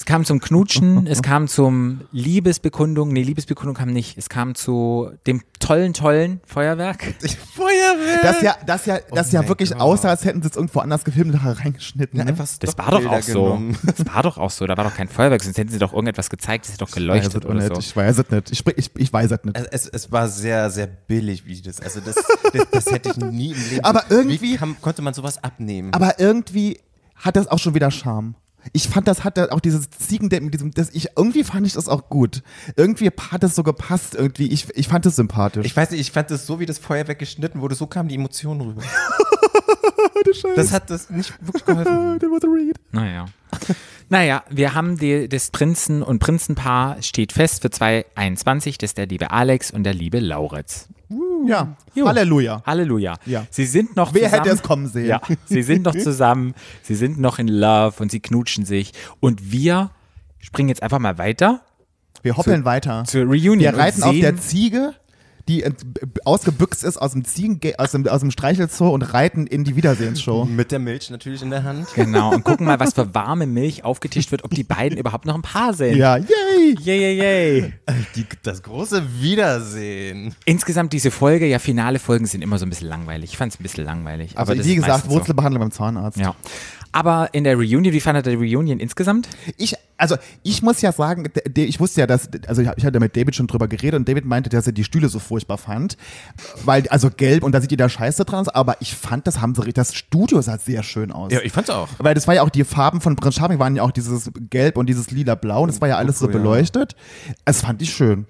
Es kam zum Knutschen, es kam zum Liebesbekundung, nee, Liebesbekundung kam nicht. Es kam zu dem tollen, tollen Feuerwerk. Feuerwehr! Das ja, das ja, das ja mein wirklich Gott. aussah, als hätten sie es irgendwo anders gefilmt und da reingeschnitten. Ne? Einfach Das war doch auch so. Das war doch auch so. Da war doch kein Feuerwerk, sonst hätten sie doch irgendetwas gezeigt, das ist doch geleuchtet ich weiß es oder nicht. so. Ich weiß es nicht. Ich, sprich- ich, ich weiß es nicht. Es, es, es war sehr, sehr billig, wie das. Also das, das, das hätte ich nie im Leben. Aber irgendwie- Wie kam, konnte man sowas abnehmen? Aber irgendwie hat das auch schon wieder Charme. Ich fand, das hat auch dieses Ziegendate mit diesem, das ich, irgendwie fand ich das auch gut. Irgendwie hat es so gepasst, irgendwie. Ich, ich fand es sympathisch. ich weiß nicht, ich fand das so, wie das Feuerwerk geschnitten wurde, so kamen die Emotionen rüber. das hat das nicht wirklich geholfen. There was a read. Naja. Naja, wir haben die, das Prinzen- und Prinzenpaar steht fest für 2021. Das ist der liebe Alex und der liebe Lauritz. Ja. Jo. Halleluja. Halleluja. Ja. Sie sind noch Wer zusammen. hätte es kommen sehen? Ja, sie sind noch zusammen. Sie sind noch in Love und sie knutschen sich. Und wir springen jetzt einfach mal weiter Wir hoppeln weiter. zur Reunion. Wir reiten auf der Ziege, die ausgebüxt ist aus dem Ziegen, aus dem, aus dem Streichelzoo und reiten in die Wiedersehensshow. Mit der Milch natürlich in der Hand. Genau, und gucken mal, was für warme Milch aufgetischt wird, ob die beiden überhaupt noch ein Paar sind. Ja, yay! Yay, yay, yay. Die, das große Wiedersehen. Insgesamt diese Folge, ja, finale Folgen sind immer so ein bisschen langweilig. Ich fand es ein bisschen langweilig. Also aber wie gesagt, meistens so. Wurzelbehandlung beim Zahnarzt. Ja. Aber in der Reunion, wie fandet ihr die Reunion insgesamt? Ich, also ich muss ja sagen, ich wusste ja, dass, also ich hatte mit David schon drüber geredet und David meinte, dass er die Stühle so furchtbar fand, weil, also gelb und da sieht jeder Scheiße dran, aus, aber ich fand, das haben sie, das Studio sah sehr schön aus. Ja, ich fand's auch. Weil das war ja auch die Farben von Prinz Charming waren ja auch dieses Gelb und dieses lila-blau und das war ja alles so ja. beleuchtet. Das fand ich schön.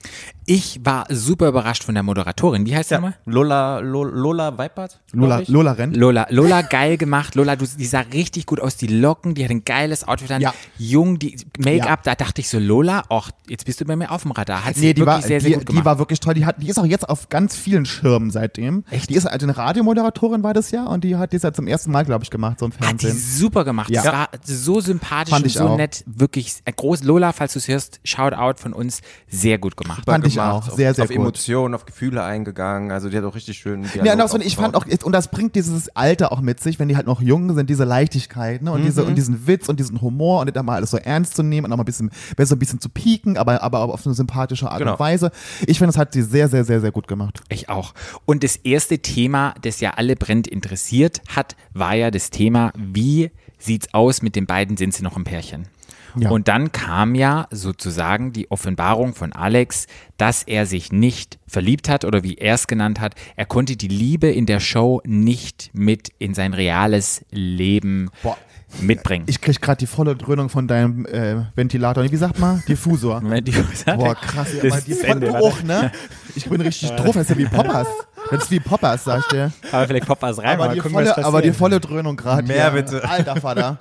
Ich war super überrascht von der Moderatorin. Wie heißt sie nochmal? Lola, Lola, Lola Weipert? Lola. Lola rennt. Lola, Lola geil gemacht. Lola, du, die sah richtig gut aus. Die Locken, die hat ein geiles Outfit an. Ja. Jung, die Make-up, Ja. da dachte ich so, Lola, och, jetzt bist du bei mir auf dem Radar. Hat sie Nee, die wirklich war, sehr, sehr die, gut die gemacht. war wirklich toll. Die, hat, die ist auch jetzt auf ganz vielen Schirmen seitdem. Echt? Die ist also eine Radiomoderatorin war das ja und die hat das ja zum ersten Mal, glaube ich, gemacht, so im hat die Fernsehen. super gemacht. Ja. Das war so sympathisch Fand und ich so auch. nett. Wirklich äh, groß. Lola, falls du es hörst, shout out von uns. Sehr gut gemacht. Fand ich gemacht, auch. Sehr, sehr auf, gut. Auf Emotionen, auf Gefühle eingegangen. Also die hat auch richtig schön. Ja, Dialog und, auch, ich fand auch, und das bringt dieses Alter auch mit sich, wenn die halt noch jung sind, diese Leichtigkeit, ne? Und, diese, Mhm. und diesen Witz und diesen Humor und dann mal alles so ernst zu nehmen und auch mal ein bisschen, besser ein bisschen zu pieken, aber, aber auf eine sympathische Art Genau. und Weise. Ich finde, das hat sie sehr, sehr, sehr, sehr gut gemacht. Ich auch. Und das erste Thema, das ja alle brennend interessiert hat, war ja das Thema, wie sieht's aus mit den beiden, sind sie noch ein Pärchen? Ja. Und dann kam ja sozusagen die Offenbarung von Alex, dass er sich nicht verliebt hat oder wie er es genannt hat, er konnte die Liebe in der Show nicht mit in sein reales Leben Boah. Mitbringen. Ich krieg gerade die volle Dröhnung von deinem äh, Ventilator. Wie sagt man? Diffusor. Sagen, Boah, krass. das aber ist die Ende, Geruch, ne? Ich bin richtig drauf. Das ist ja wie Poppers. Das ist wie Poppers, sag ich dir. Aber vielleicht Poppers rein, Aber mal die, gucken, volle, aber die volle Dröhnung gerade. Mehr hier. bitte. Alter Vater.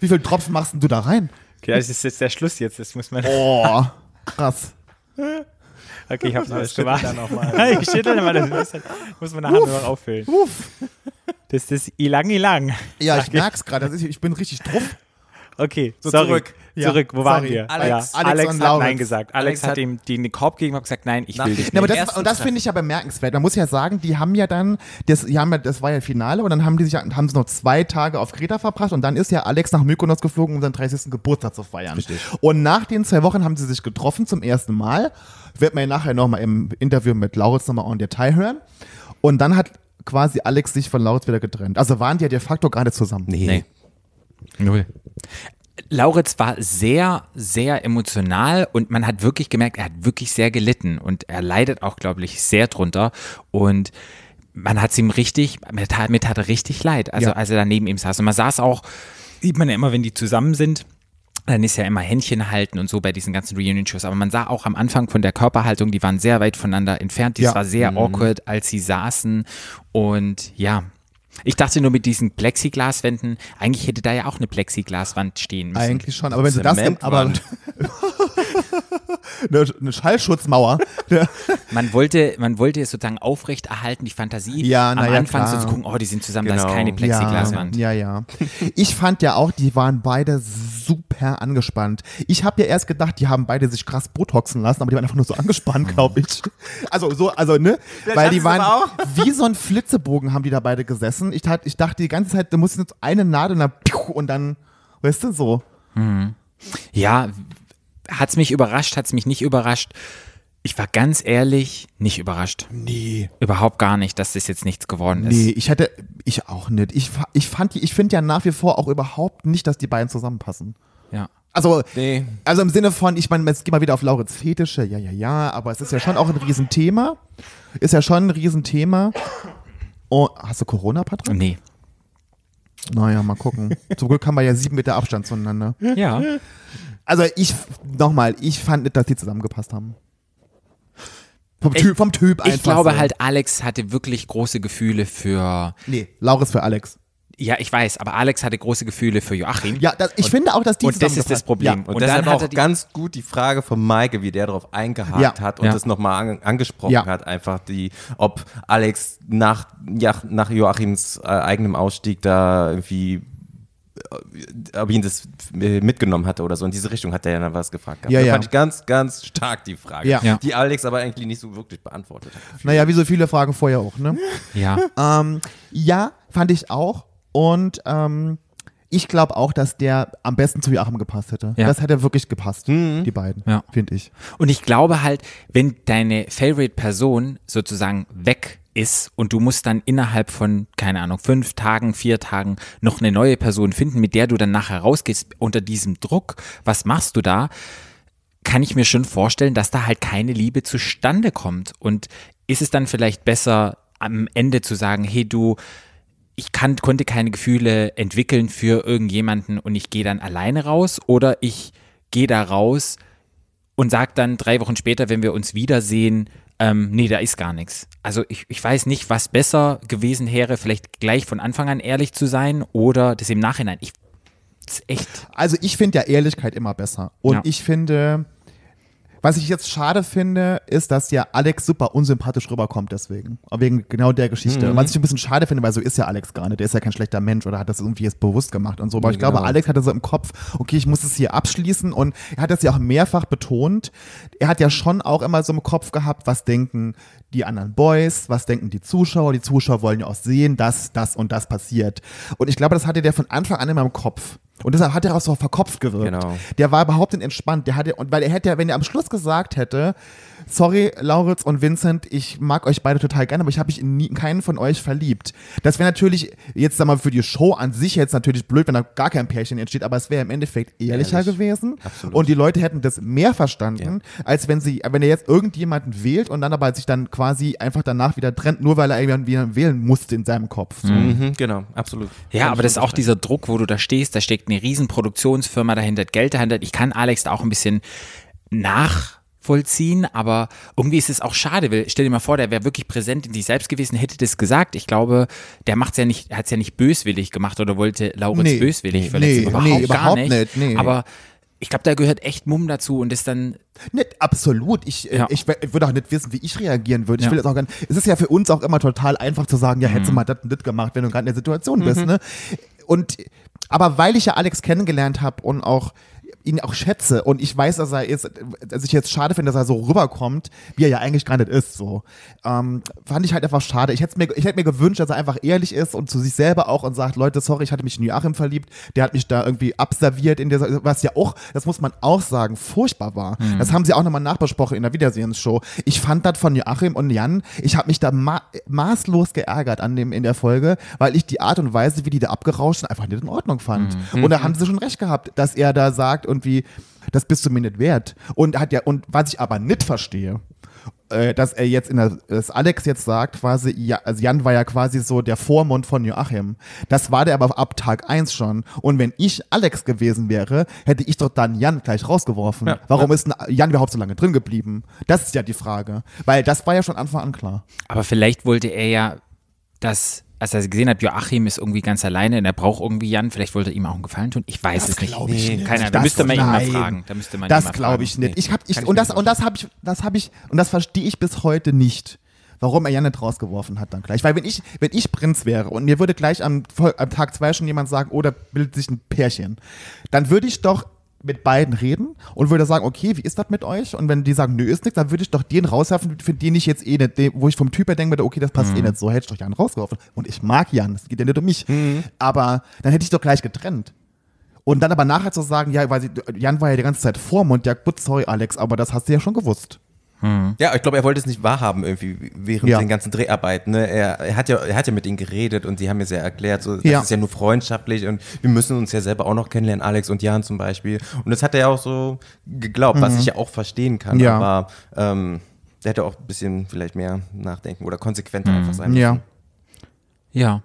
Wie viel Tropfen machst denn du da rein? Okay, das ist jetzt der Schluss jetzt, das muss man. Oh, krass. Okay, ich hab's mal. ich schüttel mal, das muss, muss man nachher nur noch auffüllen. Uff. Das ist Ilang Ilang. Ja, ich merk's gerade. Ich bin richtig drauf. Okay, So, sorry. zurück. Ja, Zurück, wo waren sorry. wir? Alex- ja. Alex Alex, und hat Lauritz. Nein gesagt. Alex, Alex hat hat- ihm die, den Korb gegeben und gesagt, nein, ich Nach will dich Ja, aber nicht. das, und das finde ich ja bemerkenswert. Man muss ja sagen, die haben ja dann, das, die haben ja, das war ja Finale und dann haben die sich, haben sie noch zwei Tage auf Kreta verbracht und dann ist ja Alex nach Mykonos geflogen, um seinen 30. Geburtstag zu feiern. Und nach den zwei Wochen haben sie sich getroffen zum ersten Mal. Wird man ja nachher nochmal im Interview mit Lauritz nochmal en Detail hören. Und dann hat quasi Alex sich von Lauritz wieder getrennt. Also waren die ja de facto gerade zusammen. Nee. Null. Lauritz war sehr, sehr emotional und man hat wirklich gemerkt, er hat wirklich sehr gelitten und er leidet auch, glaube ich, sehr drunter und man hat es ihm richtig, mir tat, mir tat er richtig leid, also Ja. als er da neben ihm saß und man saß auch, sieht man ja immer, wenn die zusammen sind, dann ist ja immer Händchen halten und so bei diesen ganzen Reunion-Shows. Aber man sah auch am Anfang von der Körperhaltung, die waren sehr weit voneinander entfernt. Das Ja. war sehr awkward, als sie saßen. Und ja, ich dachte nur mit diesen Plexiglaswänden, eigentlich hätte da ja auch eine Plexiglaswand stehen müssen. Eigentlich schon, aber wenn sie das, aber. eine, eine Schallschutzmauer. Ja. Man wollte, man wollte es sozusagen aufrechterhalten, die Fantasie. Ja, na Am ja, Anfang so klar. zu gucken, oh, die sind zusammen, da Genau. ist keine Plexiglaswand. Ja, ja, ja. Ich fand ja auch, die waren beide super angespannt. Ich habe ja erst gedacht, die haben beide sich krass botoxen lassen, aber die waren einfach nur so angespannt, glaube ich. Also so, also ne, weil die waren wie so ein Flitzebogen haben die da beide gesessen. Ich, tat, ich dachte die ganze Zeit, da muss jetzt eine Nadel und dann, piu, und dann, weißt du, so. Ja, hat's mich überrascht, hat's mich nicht überrascht. Ich war ganz ehrlich nicht überrascht. Nee. Überhaupt gar nicht, dass das jetzt nichts geworden ist. Nee, ich hätte, ich auch nicht. Ich, ich fand ich finde ja nach wie vor auch überhaupt nicht, dass die beiden zusammenpassen. Ja. Also, Nee. also im Sinne von, ich meine, jetzt gehen wir wieder auf Lauritz Fetische, ja, ja, ja, aber es ist ja schon auch ein Riesenthema. Ist ja schon ein Riesenthema. Oh, hast du Corona, Patrick? Nee. Naja, mal gucken. Zum Glück haben wir ja sieben Meter Abstand zueinander. Ja. Also ich, nochmal, ich fand nicht, dass die zusammengepasst haben. Vom Ich- Typ, vom Typ einfach Ich glaube so. halt, Alex hatte wirklich große Gefühle für. Nee, Lauritz für Alex. Ja, ich weiß, aber Alex hatte große Gefühle für Joachim. Ja, das, ich finde auch, dass die und das ist das Problem. Ja. Und, Und deshalb hat auch er ganz gut die Frage von Maike, wie der darauf eingehakt Ja. hat und Ja. das nochmal an, angesprochen Ja. hat, einfach die, ob Alex nach, ja, nach Joachims äh, eigenem Ausstieg da irgendwie ob ihn das äh, mitgenommen hatte oder so. In diese Richtung hat er ja dann was gefragt. gehabt. Ja, da ja. fand ich ganz, ganz stark die Frage, Ja. Ja. die Alex aber eigentlich nicht so wirklich beantwortet hat. Naja, wie so viele Fragen vorher auch, ne? Ja. Ähm, ja, fand ich auch. Und ähm, ich glaube auch, dass der am besten zu Joachim gepasst hätte. Ja. Das hätte wirklich gepasst, die beiden, Ja. finde ich. Und ich glaube halt, wenn deine Favorite-Person sozusagen weg ist und du musst dann innerhalb von, keine Ahnung, fünf Tagen, vier Tagen noch eine neue Person finden, mit der du dann nachher rausgehst unter diesem Druck, was machst du da? Kann ich mir schon vorstellen, dass da halt keine Liebe zustande kommt. Und ist es dann vielleicht besser, am Ende zu sagen, hey du, ich kann, konnte keine Gefühle entwickeln für irgendjemanden und ich gehe dann alleine raus oder ich gehe da raus und sag dann drei Wochen später, wenn wir uns wiedersehen, ähm, nee, da ist gar nichts. Also ich, ich weiß nicht, was besser gewesen wäre, vielleicht gleich von Anfang an ehrlich zu sein oder das im Nachhinein. Ich, das ist echt. Also ich finde ja Ehrlichkeit immer besser. Und Ja. ich finde, was ich jetzt schade finde, ist, dass ja Alex super unsympathisch rüberkommt deswegen. Wegen genau der Geschichte. Mhm. Was ich ein bisschen schade finde, weil so ist ja Alex gar nicht. Der ist ja kein schlechter Mensch oder hat das irgendwie jetzt bewusst gemacht und so. Aber ich glaube, Genau. Alex hatte so im Kopf, okay, ich muss es hier abschließen und er hat das ja auch mehrfach betont. Er hat ja schon auch immer so im Kopf gehabt, was denken die anderen Boys, was denken die Zuschauer. Die Zuschauer wollen ja auch sehen, dass das und das passiert. Und ich glaube, das hatte der von Anfang an immer im Kopf. Und deshalb hat er auch so verkopft gewirkt. Genau. Der war überhaupt nicht entspannt. Der hatte, und weil er hätte, wenn er am Schluss gesagt hätte, sorry, Lauritz und Vincent, ich mag euch beide total gerne, aber ich habe mich in nie, keinen von euch verliebt. Das wäre natürlich, jetzt sag mal, für die Show an sich jetzt natürlich blöd, wenn da gar kein Pärchen entsteht, aber es wäre im Endeffekt ehrlicher Ehrlich. gewesen. Absolut. Und die Leute hätten das mehr verstanden, als wenn sie, wenn er jetzt irgendjemanden wählt und dann aber sich dann quasi einfach danach wieder trennt, nur weil er irgendwann wieder wählen musste in seinem Kopf. So. Mhm, genau, absolut. Ja, aber das ist auch dieser Druck, wo du da stehst, da steckt eine riesen Produktionsfirma dahinter, Geld dahinter. Ich kann Alex da auch ein bisschen nachvollziehen, aber irgendwie ist es auch schade, weil stell dir mal vor, der wäre wirklich präsent in sich selbst gewesen, hätte das gesagt. Ich glaube, der macht's ja nicht, hat es ja nicht böswillig gemacht oder wollte Lauritz Nee, böswillig nee, verletzen. nee, überhaupt, nee, gar überhaupt nicht. nicht, nee. Aber ich glaube, da gehört echt Mumm dazu und ist dann Nicht, absolut. Ich, äh, Ja. ich, we- würde auch nicht wissen, wie ich reagieren würde. Ich Ja. will jetzt auch gar nicht, es ist ja für uns auch immer total einfach zu sagen, ja, hättest du mal das und das gemacht, wenn du gerade in der Situation bist, ne? Und, aber weil ich ja Alex kennengelernt habe und auch ihn auch schätze und ich weiß, dass er ist, dass ich jetzt schade finde, dass er so rüberkommt, wie er ja eigentlich gar nicht ist, so, ähm, fand ich halt einfach schade. Ich hätte mir, ich hätte mir gewünscht, dass er einfach ehrlich ist und zu sich selber auch und sagt, Leute, sorry, ich hatte mich in Joachim verliebt, der hat mich da irgendwie abserviert in dieser, was ja auch, das muss man auch sagen, furchtbar war. Das haben sie auch nochmal nachbesprochen in der Wiedersehensshow. Ich fand das von Joachim und Jan, ich habe mich da ma maßlos geärgert an dem in der Folge, weil ich die Art und Weise, wie die da abgerauscht sind, einfach nicht in Ordnung fand. Und da haben sie schon recht gehabt, dass er da sagt irgendwie, das bist du mir nicht wert. Und hat ja, und was ich aber nicht verstehe, äh, dass er jetzt in der, dass Alex jetzt sagt, quasi, ja, also Jan war ja quasi so der Vormund von Joachim. Das war der aber ab Tag 1 schon. Und wenn ich Alex gewesen wäre, hätte ich doch dann Jan gleich rausgeworfen. Ja, Warum ist denn Jan überhaupt so lange drin geblieben? Das ist ja die Frage. Weil das war ja schon Anfang an klar. Aber vielleicht wollte er ja, dass, als er gesehen hat, Joachim ist irgendwie ganz alleine und er braucht irgendwie Jan, vielleicht wollte er ihm auch einen Gefallen tun. Ich weiß es nicht. ich nicht. Keiner, da Das- müsste man ihn mal fragen. Da müsste man Das glaube ich nicht. Nee, Ich hab, ich, und das, und das habe ich, das habe ich, und das verstehe ich bis heute nicht. Warum er Jan nicht rausgeworfen hat dann gleich. Weil wenn ich, wenn ich Prinz wäre und mir würde gleich am, am Tag zwei schon jemand sagen, oh, da bildet sich ein Pärchen, dann würde ich doch mit beiden reden und würde sagen, okay, wie ist das mit euch? Und wenn die sagen, nö, ist nichts, dann würde ich doch den rauswerfen, für den ich jetzt eh nicht, den, wo ich vom Typ her denke, okay, das passt Mhm. eh nicht so, hätte ich doch Jan rausgeworfen. Und ich mag Jan, es geht ja nicht um mich. Aber dann hätte ich doch gleich getrennt. Und dann aber nachher zu sagen, ja, weil sie, Jan war ja die ganze Zeit Vormund, ja gut, sorry Alex, aber das hast du ja schon gewusst. Ja, ich glaube, er wollte es nicht wahrhaben irgendwie während Ja. den ganzen Dreharbeiten. Ne? Er, er, hat ja, er hat ja mit ihnen geredet und die haben mir sehr erklärt, so, das Ja. ist ja nur freundschaftlich und wir müssen uns ja selber auch noch kennenlernen, Alex und Jan zum Beispiel. Und das hat er ja auch so geglaubt, was ich ja auch verstehen kann. Mhm. Ja. Aber ähm, der hätte auch ein bisschen vielleicht mehr nachdenken oder konsequenter einfach sein müssen. Ja. Ja.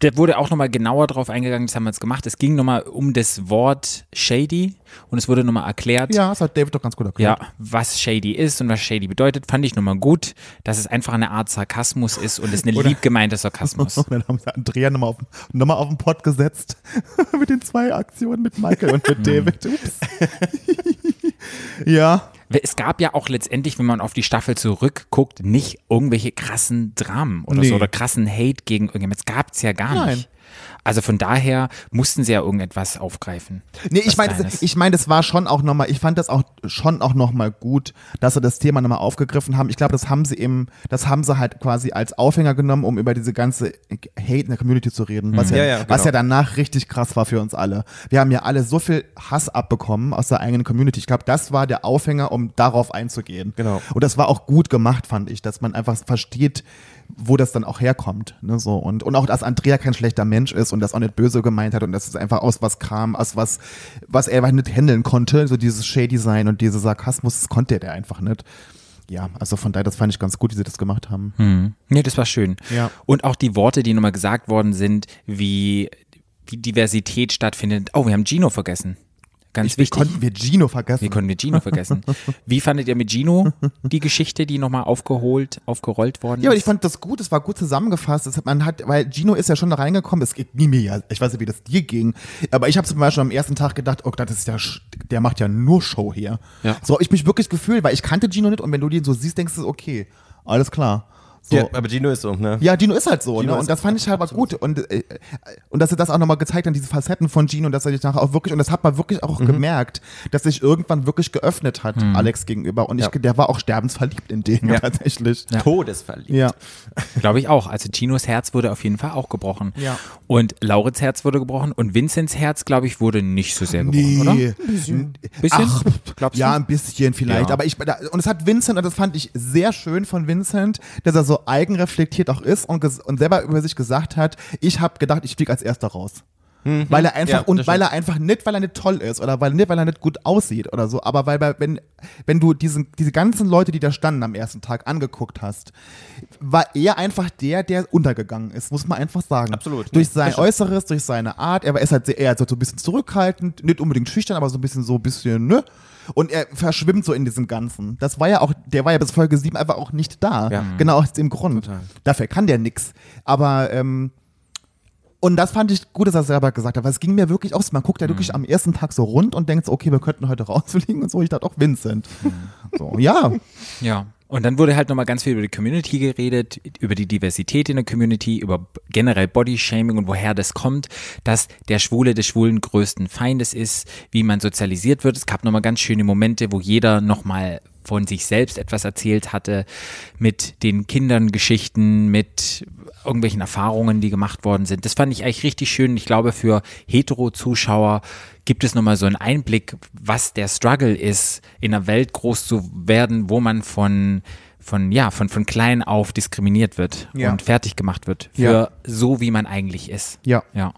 Da wurde auch nochmal genauer drauf eingegangen, das haben wir jetzt gemacht. Es ging nochmal um das Wort shady und es wurde nochmal erklärt, Ja, das hat David doch ganz gut erklärt. ja, was shady ist und was shady bedeutet, fand ich nochmal gut, dass es einfach eine Art Sarkasmus ist und es eine lieb gemeinte Sarkasmus. Und dann haben sie Andrea nochmal auf, noch mal auf den Pott gesetzt. mit den zwei Aktionen mit Michael und mit David. Ups. ja. Es gab ja auch letztendlich, wenn man auf die Staffel zurückguckt, nicht irgendwelche krassen Dramen oder Nee. so oder krassen Hate gegen irgendjemand. Das gab es ja gar Nein. nicht. Also von daher mussten sie ja irgendetwas aufgreifen. Nee, ich Was meine, ich meine, das war schon auch nochmal, ich fand das auch schon auch nochmal gut, dass sie das Thema nochmal aufgegriffen haben. Ich glaube, das haben sie eben, das haben sie halt quasi als Aufhänger genommen, um über diese ganze Hate in der Community zu reden, was ja, Ja, ja, was genau. ja danach richtig krass war für uns alle. Wir haben ja alle so viel Hass abbekommen aus der eigenen Community. Ich glaube, das war der Aufhänger, um darauf einzugehen. Genau. Und das war auch gut gemacht, fand ich, dass man einfach versteht, wo das dann auch herkommt. Ne, so. und, und auch, dass Andrea kein schlechter Mensch ist und das auch nicht böse gemeint hat und dass es einfach aus was kam, aus was, was er einfach nicht handeln konnte. So dieses Shady sein und dieser Sarkasmus, das konnte er einfach nicht. Ja, also von daher, das fand ich ganz gut, wie sie das gemacht haben. Hm. Nee, das war schön. Ja. Und auch die Worte, die nochmal gesagt worden sind, wie, wie Diversität stattfindet. Oh, wir haben Gino vergessen. Ganz Wie wichtig. konnten wir Gino vergessen? Wie konnten wir Gino vergessen? Wie fandet ihr mit Gino die Geschichte, die nochmal aufgeholt, aufgerollt worden ist? Ja, aber ich fand das gut, es war gut zusammengefasst. Das hat, man hat, weil Gino ist ja schon da reingekommen, es ging mir ja, ich weiß nicht, wie das dir ging, aber ich habe zum Beispiel am ersten Tag gedacht, oh, das ist ja, der macht ja nur Show hier. Ja. So hab ich mich wirklich gefühlt, weil ich kannte Gino nicht und wenn du den so siehst, denkst du, okay, alles klar. So. Ja, aber Gino ist so, ne? Ja, Gino ist halt so, Gino ne? Und das fand ich halt gut. Und, äh, und dass er das auch nochmal gezeigt hat, diese Facetten von Gino, und dass er sich nachher auch wirklich, und das hat man wirklich auch gemerkt, dass sich irgendwann wirklich geöffnet hat, Alex gegenüber. Und ich, Ja. der war auch sterbensverliebt in den Ja. tatsächlich. Todesverliebt. Ja. Glaube ich auch. Also Ginos Herz wurde auf jeden Fall auch gebrochen. Ja. Und Laurits Herz wurde gebrochen und Vincents Herz, glaube ich, wurde nicht so sehr gebrochen, oder? Nee. Bisschen? Ach, Glaubst ja, du? ein bisschen vielleicht. Ja. Aber ich, und es hat Vincent, und das fand ich sehr schön von Vincent, dass er so eigenreflektiert auch ist und, und selber über sich gesagt hat, ich habe gedacht, ich fliege als erster raus. Weil er einfach, Ja, und weil er einfach nicht, weil er nicht toll ist oder weil, nicht, weil er nicht gut aussieht oder so, aber weil, wenn, wenn du diesen, diese ganzen Leute, die da standen am ersten Tag angeguckt hast, war er einfach der, der untergegangen ist, muss man einfach sagen. Absolut. Durch sein das stimmt. Äußeres, durch seine Art, er ist halt sehr, eher so so ein bisschen zurückhaltend, nicht unbedingt schüchtern, aber so ein bisschen so ein bisschen, ne? Und er verschwimmt so in diesem Ganzen. Das war ja auch, der war ja bis Folge 7 einfach auch nicht da. Ja. Genau aus dem Grund. Total. Dafür kann der nix. Aber, ähm, und das fand ich gut, dass er selber gesagt hat, weil es ging mir wirklich aus. Man guckt ja wirklich am ersten Tag so rund und denkt so, okay, wir könnten heute rausfliegen und so. Ich dachte auch Vincent. So, ja. Ja. Und dann wurde halt nochmal ganz viel über die Community geredet, über die Diversität in der Community, über generell Bodyshaming und woher das kommt, dass der Schwule des Schwulen größten Feindes ist, wie man sozialisiert wird. Es gab nochmal ganz schöne Momente, wo jeder nochmal von sich selbst etwas erzählt hatte, mit den Kindern Geschichten, mit irgendwelchen Erfahrungen, die gemacht worden sind. Das fand ich eigentlich richtig schön. Ich glaube, für Hetero-Zuschauer gibt es nochmal so einen Einblick, was der Struggle ist, in einer Welt groß zu werden, wo man von von ja von von klein auf diskriminiert wird Ja. und fertig gemacht wird für Ja. so wie man eigentlich ist. Ja. Ja.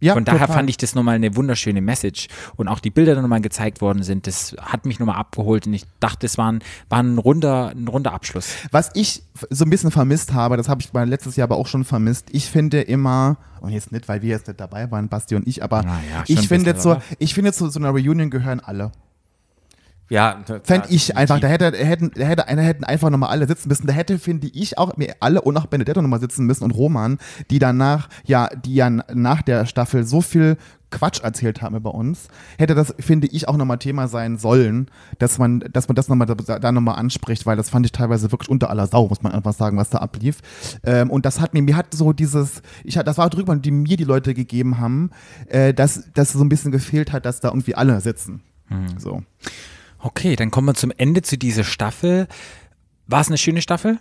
Ja Von daher total. fand ich das nochmal eine wunderschöne Message. Und auch die Bilder, die nochmal gezeigt worden sind, das hat mich nochmal abgeholt und ich dachte, es war ein, war ein runder, ein runder Abschluss. Was ich so ein bisschen vermisst habe, das habe ich mal letztes Jahr aber auch schon vermisst. Ich finde immer, und jetzt nicht, weil wir jetzt nicht dabei waren, Basti und ich, aber ja, ich finde bisschen, so, ich finde zu so einer Reunion gehören alle. Ja, Fände ich einfach, da hätte, hätten, da hätte, einer hätten einfach nochmal alle sitzen müssen. Da hätte, finde ich, auch mir alle und auch Benedetto nochmal sitzen müssen und Roman, die danach, ja, die ja nach der Staffel so viel Quatsch erzählt haben über uns, hätte das, finde ich, auch nochmal Thema sein sollen, dass man, dass man das nochmal da, da nochmal anspricht, weil das fand ich teilweise wirklich unter aller Sau, muss man einfach sagen, was da ablief. Ähm, und das hat mir, mir hat so dieses, ich hat, das war drüber, die mir die Leute gegeben haben, äh, dass, dass so ein bisschen gefehlt hat, dass da irgendwie alle sitzen. So. Okay, dann kommen wir zum Ende zu dieser Staffel. War es eine schöne Staffel?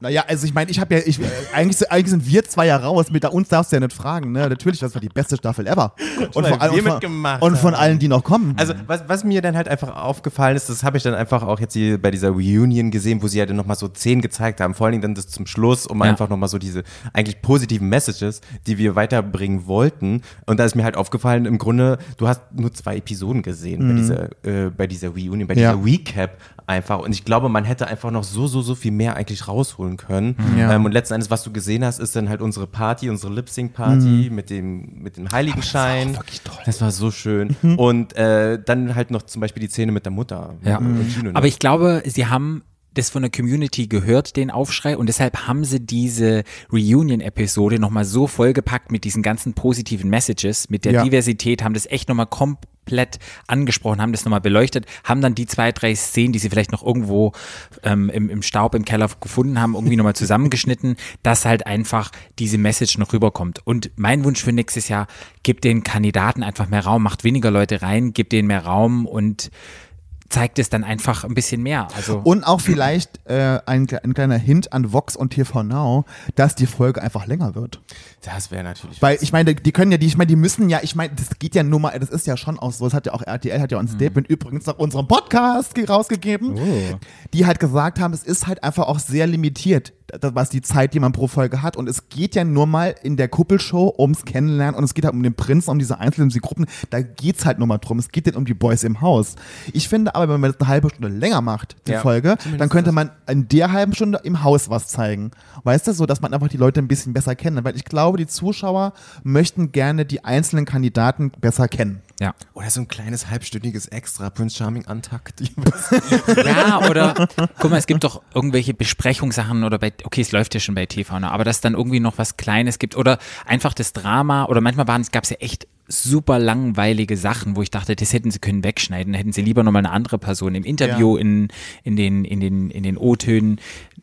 Naja, also ich meine, ich habe ja, ich, äh, eigentlich, sind- eigentlich sind wir zwei ja raus, mit uns darfst du ja nicht fragen, ne? Natürlich, das war die beste Staffel ever. Und von, allen- wir und von, und von allen, die noch kommen. Also was, was mir dann halt einfach aufgefallen ist, das habe ich dann einfach auch jetzt hier bei dieser Reunion gesehen, wo sie ja dann nochmal so zehn gezeigt haben, vor allen Dingen dann das zum Schluss, um Ja. einfach nochmal so diese eigentlich positiven Messages, die wir weiterbringen wollten. Und da ist mir halt aufgefallen, im Grunde, du hast nur zwei Episoden gesehen bei, dieser, äh, bei dieser Reunion, bei Ja. dieser Recap einfach. Und ich glaube, man hätte einfach noch so, so, so viel mehr eigentlich rausholen können. Ja. Ähm, und letzten Endes, was du gesehen hast, ist dann halt unsere Party, unsere Lip-Sync-Party mit dem, mit dem Heiligenschein. Das war, wirklich toll. das war so schön. Und äh, dann halt noch zum Beispiel die Szene mit der Mutter. Ja. Ne? Aber ich glaube, sie haben das von der Community gehört, den Aufschrei, und deshalb haben sie diese Reunion-Episode nochmal so vollgepackt mit diesen ganzen positiven Messages, mit der Ja. Diversität, haben das echt nochmal komplett angesprochen, haben das nochmal beleuchtet, haben dann die zwei, drei Szenen, die sie vielleicht noch irgendwo ähm, im, im Staub im Keller gefunden haben, irgendwie nochmal zusammengeschnitten, dass halt einfach diese Message noch rüberkommt. Und mein Wunsch für nächstes Jahr, gibt den Kandidaten einfach mehr Raum, macht weniger Leute rein, gibt denen mehr Raum und zeigt es dann einfach ein bisschen mehr. Also Und auch vielleicht äh, ein, ein kleiner Hint an Vox und TV Now, dass die Folge einfach länger wird. das wäre natürlich. Weil ich meine, die können ja, die, ich meine, die müssen ja, ich meine, das geht ja nur mal, das ist ja schon auch so, das hat ja auch RTL, hat ja auch ein Statement übrigens nach unserem Podcast ge- rausgegeben, die halt gesagt haben, es ist halt einfach auch sehr limitiert, was die Zeit, die man pro Folge hat. Und es geht ja nur mal in der Kuppelshow ums Kennenlernen und es geht halt um den Prinzen, um diese einzelnen Gruppen, da geht's halt nur mal drum. Es geht nicht um die Boys im Haus. Ich finde aber, wenn man das eine halbe Stunde länger macht, die Ja, Folge, dann könnte man in der halben Stunde im Haus was zeigen. Weißt du, so, dass man einfach die Leute ein bisschen besser kennt. Weil ich glaube, die Zuschauer möchten gerne die einzelnen Kandidaten besser kennen. Ja. Oder so ein kleines halbstündiges Extra Prince Charming Antakt. Ja, oder guck mal, es gibt doch irgendwelche Besprechungssachen oder bei, okay, es läuft ja schon bei TV, ne, aber dass dann irgendwie noch was Kleines gibt oder einfach das Drama oder manchmal waren es, gab es ja echt super langweilige Sachen, wo ich dachte, das hätten sie können wegschneiden, hätten sie lieber nochmal eine andere Person im Interview, Ja. in, in den, in den, in den O-Tönen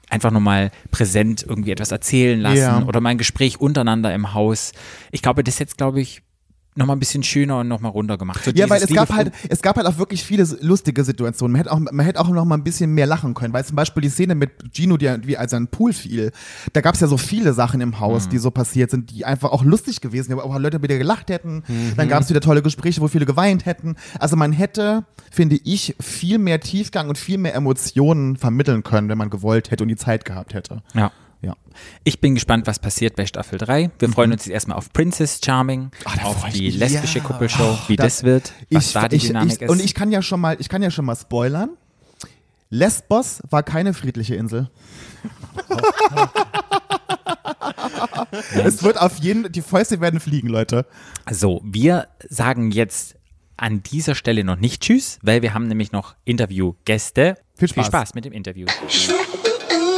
einfach nochmal präsent irgendwie etwas erzählen lassen Ja. oder mal ein Gespräch untereinander im Haus. Ich glaube, das jetzt, glaube ich, nochmal ein bisschen schöner und nochmal runter gemacht. So Ja, weil es gab halt, es gab halt auch wirklich viele lustige Situationen. Man hätte auch, man hätte auch noch mal ein bisschen mehr lachen können, weil zum Beispiel die Szene mit Gino, die, wie als er in den Pool fiel, da gab es ja so viele Sachen im Haus, die so passiert sind, die einfach auch lustig gewesen sind, wo auch Leute wieder gelacht hätten. Dann gab es wieder tolle Gespräche, wo viele geweint hätten. Also man hätte, finde ich, viel mehr Tiefgang und viel mehr Emotionen vermitteln können, wenn man gewollt hätte und die Zeit gehabt hätte. Ja. Ja. Ich bin gespannt, was passiert bei Staffel 3. Wir freuen uns jetzt erstmal auf Princess Charming, da auf die mich. lesbische Ja. Kuppelshow, wie Da- das wird, was Ich, da die ich, Dynamik ich, ist. und ich kann ja schon mal, ich kann ja schon mal spoilern. Lesbos war keine friedliche Insel. es wird auf jeden, die Fäuste werden fliegen, Leute. So, wir sagen jetzt an dieser Stelle noch nicht Tschüss, weil wir haben nämlich noch Interviewgäste. Viel Spaß. Viel Spaß mit dem Interview.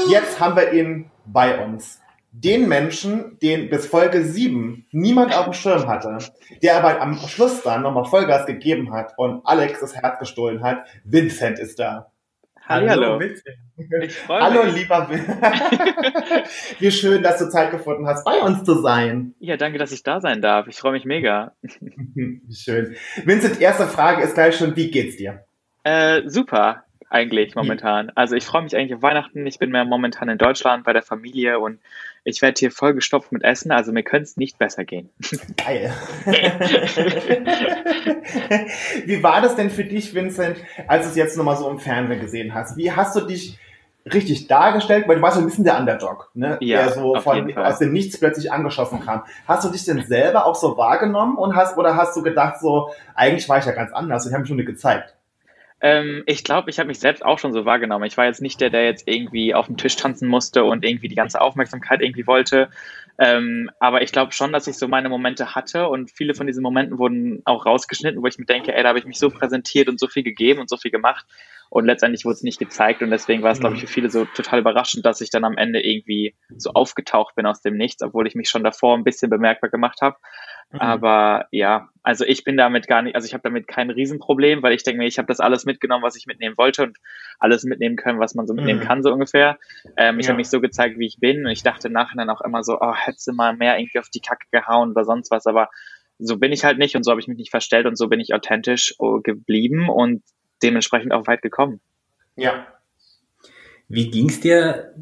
Jetzt haben wir ihn bei uns. Den Menschen, den bis Folge 7 niemand auf dem Schirm hatte, der aber am Schluss dann nochmal Vollgas gegeben hat und Alex das Herz gestohlen hat. Vincent ist da. Hallo. Ich freue Hallo, mich. lieber Vincent. Wie schön, dass du Zeit gefunden hast, bei uns zu sein. Ja, danke, dass ich da sein darf. Ich freue mich mega. Wie schön. Vincent, erste Frage ist gleich schon, wie geht's dir? Äh, super, eigentlich momentan. Also ich freue mich eigentlich auf Weihnachten. Ich bin mehr momentan in Deutschland bei der Familie und ich werde hier voll gestopft mit Essen. Also mir könnte es nicht besser gehen. Geil. Wie war das denn für dich, Vincent, als du es jetzt nochmal so im Fernsehen gesehen hast? Wie hast du dich richtig dargestellt? Weil du warst so ein bisschen der Underdog, ne? Ja, der so auf von, jeden Fall. aus dem Nichts plötzlich angeschossen kam. Hast du dich denn selber auch so wahrgenommen und hast, oder hast du gedacht so, eigentlich war ich ja ganz anders und ich habe mich schon gezeigt? Ähm, ich glaube, ich habe mich selbst auch schon so wahrgenommen. Ich war jetzt nicht der, der jetzt irgendwie auf dem Tisch tanzen musste und irgendwie die ganze Aufmerksamkeit irgendwie wollte. Ähm, aber ich glaube schon, dass ich so meine Momente hatte und viele von diesen Momenten wurden auch rausgeschnitten, wo ich mir denke, ey, da habe ich mich so präsentiert und so viel gegeben und so viel gemacht und letztendlich wurde es nicht gezeigt und deswegen war es, glaube ich, für viele so total überraschend, dass ich dann am Ende irgendwie so aufgetaucht bin aus dem Nichts, obwohl ich mich schon davor ein bisschen bemerkbar gemacht habe. Aber ja, also ich bin damit gar nicht, also ich habe damit kein Riesenproblem, weil ich denke mir, ich habe das alles mitgenommen, was ich mitnehmen wollte und alles mitnehmen können, was man so mitnehmen Mhm. kann, so ungefähr. Ähm, ich Ja. habe mich so gezeigt, wie ich bin und ich dachte nachher dann auch immer so, oh, hättest du mal mehr irgendwie auf die Kacke gehauen oder sonst was, aber so bin ich halt nicht und so habe ich mich nicht verstellt und so bin ich authentisch oh, geblieben und dementsprechend auch weit gekommen. Ja. Wie ging's dir,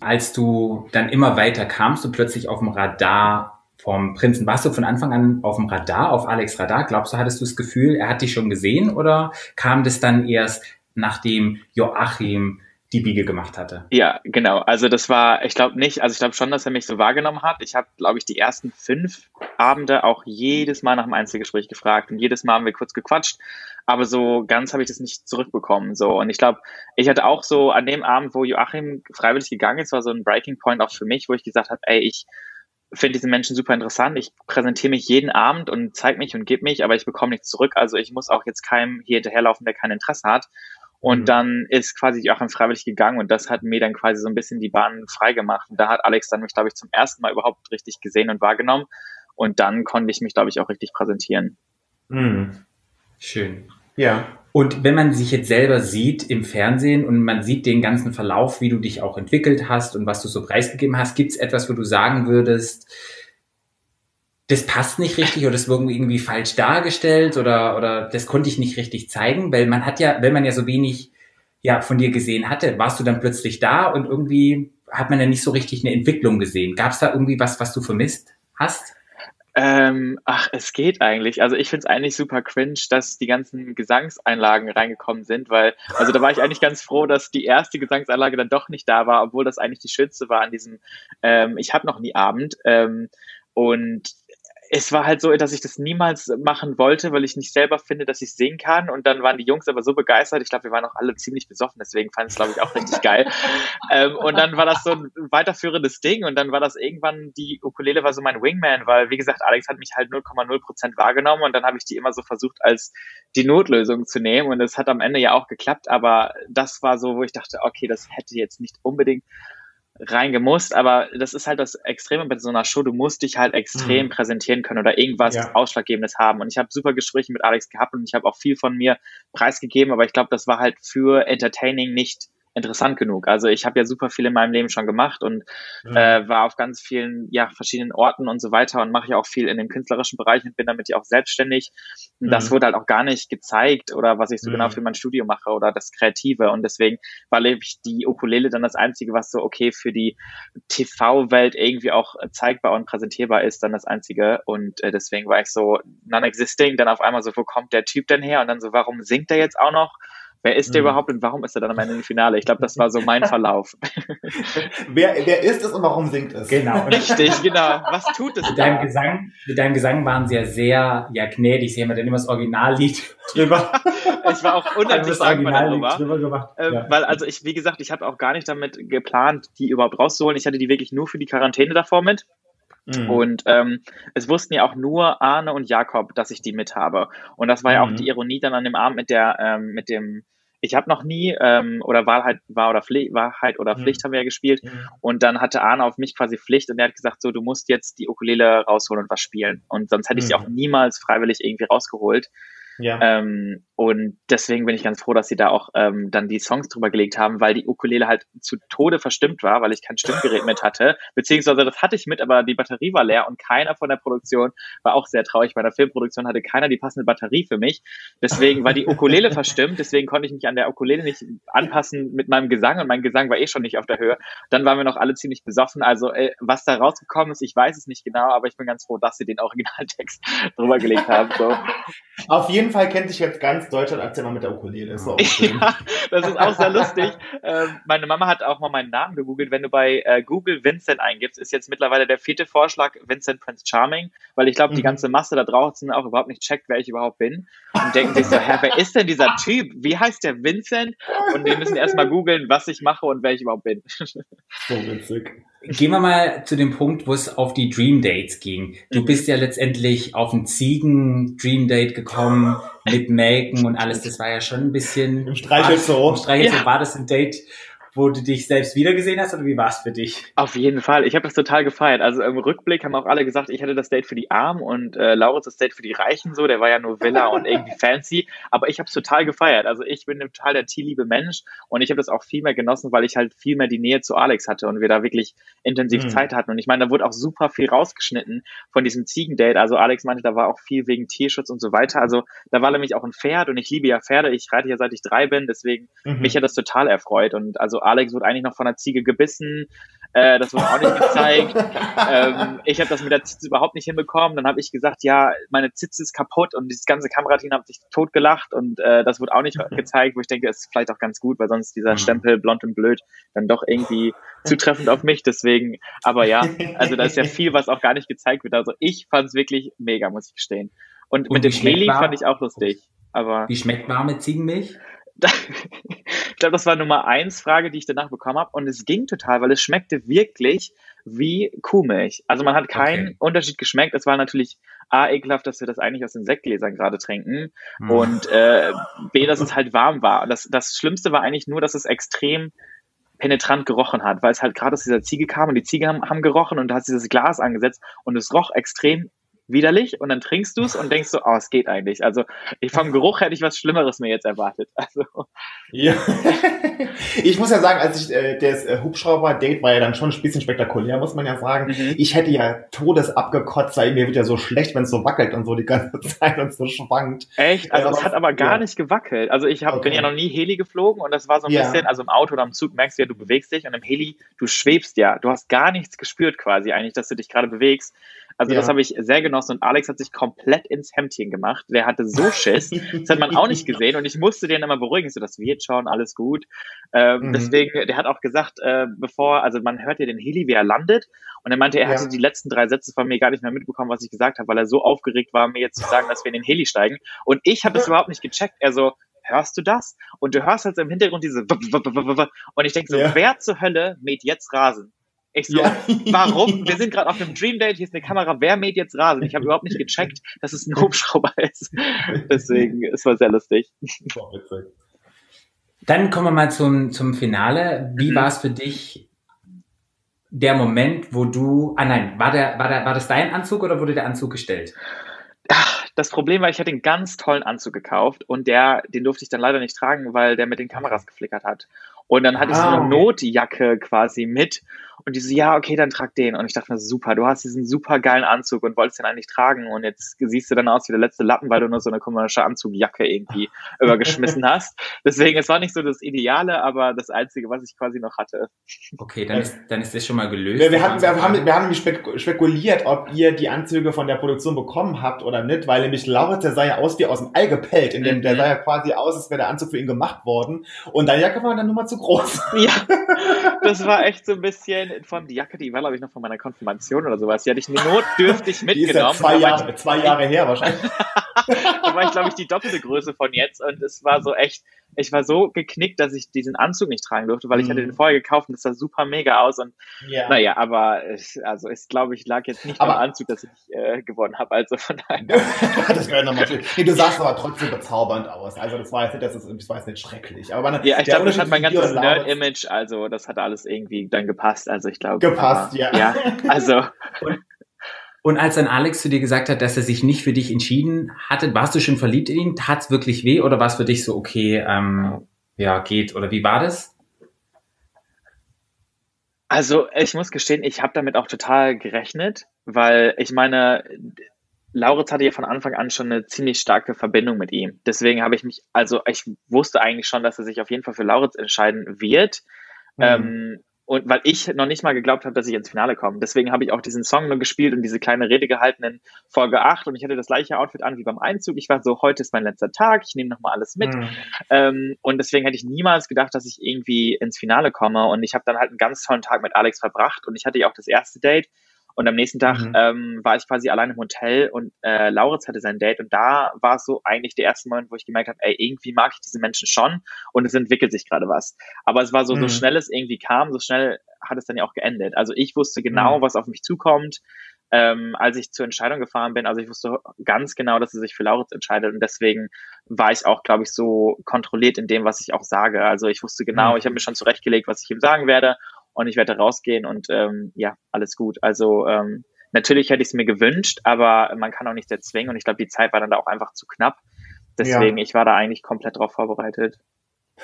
als du dann immer weiter kamst und plötzlich auf dem Radar vom Prinzen? Warst du von Anfang an auf dem Radar, auf Alex Radar? Glaubst du, hattest du das Gefühl, er hat dich schon gesehen oder kam das dann erst, nachdem Joachim die Biege gemacht hatte? Ja, genau. Also das war, ich glaube nicht, also ich glaube schon, dass er mich so wahrgenommen hat. Ich habe, glaube ich, die ersten fünf Abende auch jedes Mal nach dem Einzelgespräch gefragt und jedes Mal haben wir kurz gequatscht, aber so ganz habe ich das nicht zurückbekommen. So und ich glaube, ich hatte auch so an dem Abend, wo Joachim freiwillig gegangen ist, war so ein Breaking Point auch für mich, wo ich gesagt habe, ey, ich finde diese Menschen super interessant. Ich präsentiere mich jeden Abend und zeige mich und gebe mich, aber ich bekomme nichts zurück. Also ich muss auch jetzt keinem hier hinterherlaufen, der kein Interesse hat. Und Mhm. dann ist quasi Joachim freiwillig gegangen und das hat mir dann quasi so ein bisschen die Bahn freigemacht. Und da hat Alex dann mich, glaube ich, zum ersten Mal überhaupt richtig gesehen und wahrgenommen. Und dann konnte ich mich, glaube ich, auch richtig präsentieren. Mhm. Schön. Ja. Und wenn man sich jetzt selber sieht im Fernsehen und man sieht den ganzen Verlauf, wie du dich auch entwickelt hast und was du so preisgegeben hast, gibt es etwas, wo du sagen würdest, das passt nicht richtig oder das wurde irgendwie falsch dargestellt oder, oder das konnte ich nicht richtig zeigen, weil man hat ja, wenn man ja so wenig ja, von dir gesehen hatte, warst du dann plötzlich da und irgendwie hat man ja nicht so richtig eine Entwicklung gesehen. Gab es da irgendwie was, was du vermisst hast? Ähm, ach, es geht eigentlich. Also ich finde es eigentlich super cringe, dass die ganzen Gesangseinlagen reingekommen sind, weil, also da war ich eigentlich ganz froh, dass die erste Gesangseinlage dann doch nicht da war, obwohl das eigentlich die schönste war an diesem ähm, Ich hab noch nie Abend. Ähm, und es war halt so, dass ich das niemals machen wollte, weil ich nicht selber finde, dass ich singen kann. Und dann waren die Jungs aber so begeistert. Ich glaube, wir waren auch alle ziemlich besoffen, deswegen fand ich es, glaube ich, auch richtig geil. Ähm, und dann war das so ein weiterführendes Ding. Und dann war das irgendwann, die Ukulele war so mein Wingman, weil, wie gesagt, Alex hat mich halt 0,0 Prozent wahrgenommen. Und dann habe ich die immer so versucht, als die Notlösung zu nehmen. Und es hat am Ende ja auch geklappt. Aber das war so, wo ich dachte, okay, das hätte jetzt nicht unbedingt reingemusst, aber das ist halt das Extreme bei so einer Show, du musst dich halt extrem Mhm. präsentieren können oder irgendwas Ja. Ausschlaggebendes haben. Und ich habe super Gespräche mit Alex gehabt und ich habe auch viel von mir preisgegeben, aber ich glaube, das war halt für Entertaining nicht interessant genug. Also ich habe ja super viel in meinem Leben schon gemacht und Mhm. äh, war auf ganz vielen, ja, verschiedenen Orten und so weiter und mache ja auch viel in dem künstlerischen Bereich und bin damit ja auch selbstständig. Und das Mhm. wurde halt auch gar nicht gezeigt oder was ich so Mhm. genau für mein Studio mache oder das Kreative. Und deswegen war ich die Ukulele dann das Einzige, was so okay für die TV-Welt irgendwie auch zeigbar und präsentierbar ist, dann das Einzige. Und äh, deswegen war ich so non-existing, dann auf einmal so, wo kommt der Typ denn her? Und dann so, warum singt er jetzt auch noch? Wer ist der Mhm. überhaupt und warum ist er dann am Ende im Finale? Ich glaube, das war so mein Verlauf. Wer, wer ist es und warum singt es? Genau. Richtig, genau. Was tut es mit deinem da? Gesang, mit deinem Gesang waren sie ja sehr, ja, gnädig. Sie haben ja dann immer das Originallied drüber. Ich war auch unendlich das dankbar Originallied darüber. drüber gemacht. Ähm, ja. Weil, also ich, wie gesagt, ich habe auch gar nicht damit geplant, die überhaupt rauszuholen. Ich hatte die wirklich nur für die Quarantäne davor mit. Mhm. Und ähm, es wussten ja auch nur Arne und Jakob, dass ich die mit habe. Und das war ja auch Mhm. die Ironie dann an dem Abend mit der, ähm, mit dem, ich habe noch nie, ähm, oder Wahrheit, war oder Pflicht, Wahrheit oder Mhm. Pflicht haben wir ja gespielt. Mhm. Und dann hatte Arne auf mich quasi Pflicht und er hat gesagt, so, du musst jetzt die Ukulele rausholen und was spielen. Und sonst hätte ich sie Mhm. auch niemals freiwillig irgendwie rausgeholt. Ja. Ähm, und deswegen bin ich ganz froh, dass sie da auch ähm, dann die Songs drüber gelegt haben, weil die Ukulele halt zu Tode verstimmt war, weil ich kein Stimmgerät mit hatte. Beziehungsweise das hatte ich mit, aber die Batterie war leer und keiner von der Produktion war auch sehr traurig. Bei der Filmproduktion hatte keiner die passende Batterie für mich. Deswegen war die Ukulele verstimmt, deswegen konnte ich mich an der Ukulele nicht anpassen mit meinem Gesang und mein Gesang war eh schon nicht auf der Höhe. Dann waren wir noch alle ziemlich besoffen. Also äh, was da rausgekommen ist, ich weiß es nicht genau, aber ich bin ganz froh, dass sie den Originaltext drüber gelegt haben. So. Auf jeden Fall kennt sich jetzt ganz Deutschland als jemand mit der Ukulele. Ist auch. Ja, das ist auch sehr lustig. Ähm, meine Mama hat auch mal meinen Namen gegoogelt. Wenn du bei äh, Google Vincent eingibst, ist jetzt mittlerweile der vierte Vorschlag Vincent Prince Charming, weil ich glaube, die Mhm. ganze Masse da draußen auch überhaupt nicht checkt, wer ich überhaupt bin. Und denken sich so, hä, wer ist denn dieser Typ? Wie heißt der Vincent? Und wir müssen erstmal googeln, was ich mache und wer ich überhaupt bin. So witzig. Gehen wir mal zu dem Punkt, wo es auf die Dream Dates ging. Du Mhm. bist ja letztendlich auf ein Ziegen-Dream Date gekommen mit Melken und alles. Das war ja schon ein bisschen. Im Streichelzoo. Im Streichelzoo Ja. war das ein Date, wo du dich selbst wiedergesehen hast oder wie war es für dich? Auf jeden Fall. Ich habe das total gefeiert. Also im Rückblick haben auch alle gesagt, ich hätte das Date für die Armen und äh, Lauritz das Date für die Reichen so. Der war ja nur Villa und irgendwie fancy. Aber ich habe es total gefeiert. Also ich bin total der tierliebe Mensch und ich habe das auch viel mehr genossen, weil ich halt viel mehr die Nähe zu Alex hatte und wir da wirklich intensiv Mhm. Zeit hatten. Und ich meine, da wurde auch super viel rausgeschnitten von diesem Ziegendate. Also Alex meinte, da war auch viel wegen Tierschutz und so weiter. Also da war nämlich auch ein Pferd und ich liebe ja Pferde. Ich reite ja seit ich drei bin. Deswegen Mhm. mich hat das total erfreut. Und also Alex wurde eigentlich noch von einer Ziege gebissen. Äh, das wurde auch nicht gezeigt. ähm, ich habe das mit der Zitze überhaupt nicht hinbekommen. Dann habe ich gesagt, ja, meine Zitze ist kaputt und dieses ganze Kamerateam hat sich totgelacht und äh, das wurde auch nicht gezeigt, wo ich denke, ist vielleicht auch ganz gut, weil sonst dieser Mhm. Stempel blond und blöd dann doch irgendwie zutreffend auf mich. Deswegen, aber ja, also da ist ja viel, was auch gar nicht gezeigt wird. Also ich fand es wirklich mega, muss ich gestehen. Und, Und mit dem war- fand ich auch lustig. Aber Wie schmeckt warme Ziegenmilch? ich glaube, das war Nummer eins Frage, die ich danach bekommen habe. Und es ging total, weil es schmeckte wirklich wie Kuhmilch. Also man hat keinen Okay. Unterschied geschmeckt. Es war natürlich A, ekelhaft, dass wir das eigentlich aus den Sektgläsern gerade trinken. Hm. Und äh, B, dass es halt warm war. Das, das Schlimmste war eigentlich nur, dass es extrem penetrant gerochen hat, weil es halt gerade aus dieser Ziege kam und die Ziege haben, haben gerochen und du hast dieses Glas angesetzt und es roch extrem widerlich und dann trinkst du es und denkst so, oh, es geht eigentlich. Also ich, vom Geruch hätte ich was Schlimmeres mir jetzt erwartet. Also Ja. ich muss ja sagen, als ich äh, das äh, Hubschrauber-Date war ja dann schon ein bisschen spektakulär, muss man ja sagen. Mhm. Ich hätte ja Todes abgekotzt, weil mir wird ja so schlecht, wenn es so wackelt und so die ganze Zeit und so schwankt. Echt? Also Ja, es hat aber gar ja. nicht gewackelt. Also ich hab, bin Okay. ja noch nie Heli geflogen und das war so ein Ja. bisschen, also im Auto oder im Zug merkst du ja, du bewegst dich und im Heli, du schwebst ja. Du hast gar nichts gespürt quasi eigentlich, dass du dich gerade bewegst. Also Ja. das habe ich sehr genossen und Alex hat sich komplett ins Hemdchen gemacht. Der hatte so Schiss. Das hat man auch nicht gesehen und ich musste den immer beruhigen. So, das wird schon, alles gut. Ähm, Mhm. Deswegen, der hat auch gesagt, äh, bevor, also man hört ja den Heli, wie er landet. Und er meinte, er Ja. hatte die letzten drei Sätze von mir gar nicht mehr mitbekommen, was ich gesagt habe, weil er so aufgeregt war, mir jetzt zu sagen, dass wir in den Heli steigen. Und ich habe es überhaupt nicht gecheckt. Er so, hörst du das? Und du hörst halt im Hintergrund diese und ich denke so, Ja. wer zur Hölle mäht jetzt Rasen? Ich so, Ja. warum? Wir sind gerade auf einem Dream Date, hier ist eine Kamera, wer mäht jetzt Rasen? Ich habe überhaupt nicht gecheckt, dass es ein Hubschrauber ist. Deswegen, es war sehr lustig. Witzig. Dann kommen wir mal zum, zum Finale. Wie Mhm. war es für dich, der Moment, wo du, ah nein, war der, war der, war das dein Anzug oder wurde der Anzug gestellt? Das Problem war, ich hatte einen ganz tollen Anzug gekauft und der, den durfte ich dann leider nicht tragen, weil der mit den Kameras geflickert hat. Und dann hatte ich so Ah, eine okay. Notjacke quasi mit. Und die so, ja, okay, dann trag den. Und ich dachte mir, super, du hast diesen super geilen Anzug und wolltest den eigentlich tragen. Und jetzt siehst du dann aus wie der letzte Lappen, weil du nur so eine komische Anzugjacke irgendwie übergeschmissen hast. Deswegen, es war nicht so das Ideale, aber das Einzige, was ich quasi noch hatte. Okay, dann ist, dann ist das schon mal gelöst. Wir, wir, hatten, wir, haben, wir haben nämlich spek spekuliert, ob ihr die Anzüge von der Produktion bekommen habt oder nicht, weil nämlich Lauritz, der sah ja aus wie aus dem Ei gepellt, in dem, der Mhm. sah ja quasi aus, als wäre der Anzug für ihn gemacht worden. Und deine Jacke war dann nur mal zu groß. Ja, das war echt so ein bisschen, vor allem die Jacke, die war, glaube ich, noch von meiner Konfirmation oder sowas. Die hatte ich notdürftig Die ist ja mitgenommen. zwei ich- Jahre, zwei Jahre her wahrscheinlich. da war ich, glaube ich, die doppelte Größe von jetzt. Und es war so echt, ich war so geknickt, dass ich diesen Anzug nicht tragen durfte, weil ich Mhm. hatte den vorher gekauft und das sah super mega aus. Und Ja. naja, aber es, also es, glaube ich, lag jetzt nicht Aber- am Anzug, dass ich äh, gewonnen habe. Also von daher. das wäre nochmal schön. Nee, du sahst aber trotzdem bezaubernd aus. Also das war jetzt nicht, das, ist, das war jetzt nicht schrecklich. Aber man, Ja, ich glaube, das hat mein ganzes Nerd-Image, also das hat alles irgendwie dann gepasst. Also ich glaube. Gepasst, aber, ja. Ja, also Und als dann Alex zu dir gesagt hat, dass er sich nicht für dich entschieden hatte, warst du schon verliebt in ihn? Tat's wirklich weh oder war es für dich so, okay, ähm, ja, geht? Oder wie war das? Also ich muss gestehen, ich habe damit auch total gerechnet, weil ich meine, Lauritz hatte ja von Anfang an schon eine ziemlich starke Verbindung mit ihm. Deswegen habe ich mich, also ich wusste eigentlich schon, dass er sich auf jeden Fall für Lauritz entscheiden wird. Mhm. Ähm, und weil ich noch nicht mal geglaubt habe, dass ich ins Finale komme. Deswegen habe ich auch diesen Song nur gespielt und diese kleine Rede gehalten in Folge 8 und ich hatte das gleiche Outfit an wie beim Einzug. Ich war so, heute ist mein letzter Tag, ich nehme nochmal alles mit. Mhm. Ähm, und deswegen hätte ich niemals gedacht, dass ich irgendwie ins Finale komme. Und ich habe dann halt einen ganz tollen Tag mit Alex verbracht. Und ich hatte ja auch das erste Date. Und am nächsten Tag Mhm. ähm, war ich quasi allein im Hotel und äh, Lauritz hatte sein Date. Und da war es so eigentlich der erste Moment, wo ich gemerkt habe, ey, irgendwie mag ich diese Menschen schon und es entwickelt sich gerade was. Aber es war so, so Mhm. schnell es irgendwie kam, so schnell hat es dann ja auch geendet. Also ich wusste genau, Mhm. was auf mich zukommt. Ähm, als ich zur Entscheidung gefahren bin, also ich wusste ganz genau, dass er sich für Lauritz entscheidet und deswegen war ich auch, glaube ich, so kontrolliert in dem, was ich auch sage. Also ich wusste genau, Mhm. ich habe mir schon zurechtgelegt, was ich ihm sagen werde und ich werde rausgehen und ähm, ja, alles gut. Also ähm, natürlich hätte ich es mir gewünscht, aber man kann auch nicht sehr zwingen und ich glaube, die Zeit war dann da auch einfach zu knapp. Deswegen, ich war da eigentlich komplett drauf vorbereitet.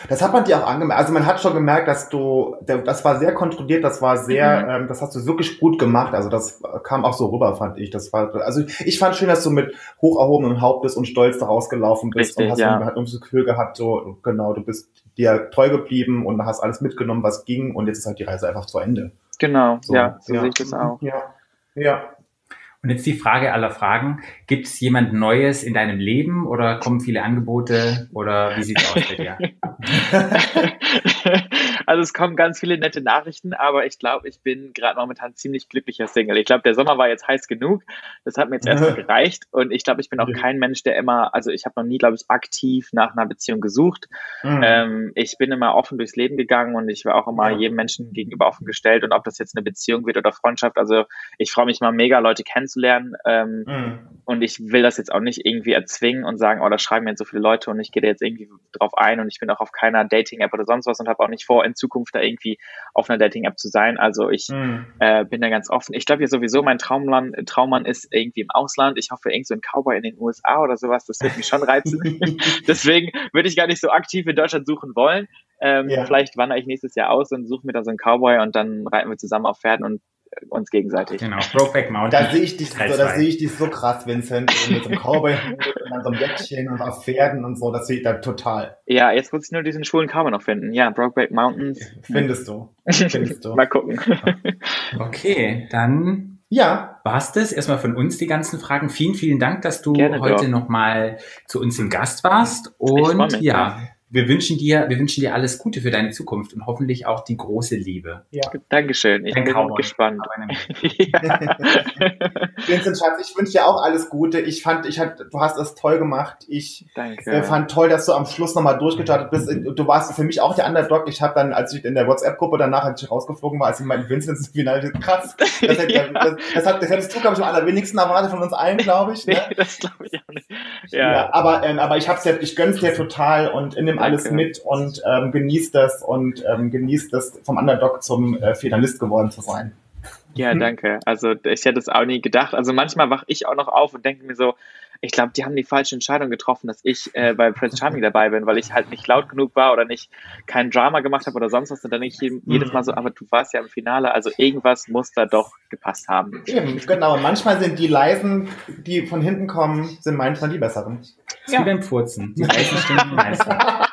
Das hat man dir auch angemerkt. Also man hat schon gemerkt, dass du, das war sehr kontrolliert, das war sehr, Mhm. ähm, das hast du wirklich gut gemacht. Also das kam auch so rüber, fand ich. Das war, also ich fand schön, dass du mit hoch erhobenem Hauptes und stolz daraus gelaufen bist Richtig, und hast ja. irgendwie das Gefühl gehabt, so genau, du bist dir treu geblieben und hast alles mitgenommen, was ging und jetzt ist halt die Reise einfach zu Ende. Genau, So, ja, so sehe ich das auch. Ja, ja. Und jetzt die Frage aller Fragen. Gibt es jemand Neues in deinem Leben oder kommen viele Angebote oder wie sieht's aus bei dir? also es kommen ganz viele nette Nachrichten, aber ich glaube, ich bin gerade momentan ziemlich glücklicher Single. Ich glaube, der Sommer war jetzt heiß genug. Das hat mir jetzt erstmal gereicht. Und ich glaube, ich bin auch kein Mensch, der immer, also ich habe noch nie, glaube ich, aktiv nach einer Beziehung gesucht. Mhm. Ähm, ich bin immer offen durchs Leben gegangen und ich war auch immer jedem Menschen gegenüber offen gestellt. Und ob das jetzt eine Beziehung wird oder Freundschaft, also ich freue mich mal mega, Leute kennenzulernen. Ähm, Mhm. und ich will das jetzt auch nicht irgendwie erzwingen und sagen, oh, da schreiben mir jetzt so viele Leute und ich gehe da jetzt irgendwie drauf ein und ich bin auch auf keiner Dating-App oder sonst was und habe auch nicht vor, in Zukunft da irgendwie auf einer Dating-App zu sein. Also ich Mhm. äh, bin da ganz offen. Ich glaube ja sowieso, mein Traumland, Traummann ist irgendwie im Ausland. Ich hoffe, irgend so ein Cowboy in den USA oder sowas, das wird mich schon reizen. Deswegen würde ich gar nicht so aktiv in Deutschland suchen wollen. Ähm, Ja. Vielleicht wandere ich nächstes Jahr aus und suche mir da so einen Cowboy und dann reiten wir zusammen auf Pferden und uns gegenseitig. Genau, Brokeback Mountain. Da sehe ich dich, so, da sehe ich dich so krass, Vincent, mit so einem Cowboy und dann so einem Jäckchen und auf Pferden und so, das sehe ich da total. Ja, jetzt muss ich nur diesen schwulen Cowboy noch finden. Ja, Brokeback Mountains. Findest du. Findest du. Mal gucken. Okay, dann Ja, war's das erstmal von uns die ganzen Fragen. Vielen, vielen Dank, dass du Gerne heute nochmal zu uns im Gast warst. Und mich, ja, wir wünschen dir, wir wünschen dir alles Gute für deine Zukunft und hoffentlich auch die große Liebe. ja. Dankeschön. Ich Dein bin Cowboy. gespannt. Ja. Vincent Schatz, ich wünsche dir auch alles Gute. Ich fand, ich hat, du hast es toll gemacht. Ich Danke. äh, fand toll, dass du am Schluss nochmal durchgestartet bist. Du warst für mich auch der Underdog. Ich habe dann, als ich in der WhatsApp-Gruppe danach, als ich rausgeflogen war, als ich meinen Vincent ins Finale, krass. Das, hätte- das, das, hat, das hättest du, glaube ich, am allerwenigsten erwartet von uns allen, glaube ich. Ne? Nee, das glaube ich auch nicht. Ja, Ja, aber, ähm, aber ich hab's ja, ich gönn's dir total und in dem nimm alles Danke. mit und ähm, genieß das und ähm, genieß das vom Underdog zum äh, Finalist geworden zu sein. Ja, danke. Also ich hätte es auch nie gedacht. Also manchmal wache ich auch noch auf und denke mir so, ich glaube, die haben die falsche Entscheidung getroffen, dass ich äh, bei Prince Charming dabei bin, weil ich halt nicht laut genug war oder nicht kein Drama gemacht habe oder sonst was. Und dann denke ich jedes Mal so, aber du warst ja im Finale, also irgendwas muss da doch gepasst haben. Eben, genau. Und manchmal sind die leisen, die von hinten kommen, sind manchmal die besseren. Ist wie beim Furzen. Die leisen Stimmen die meisten.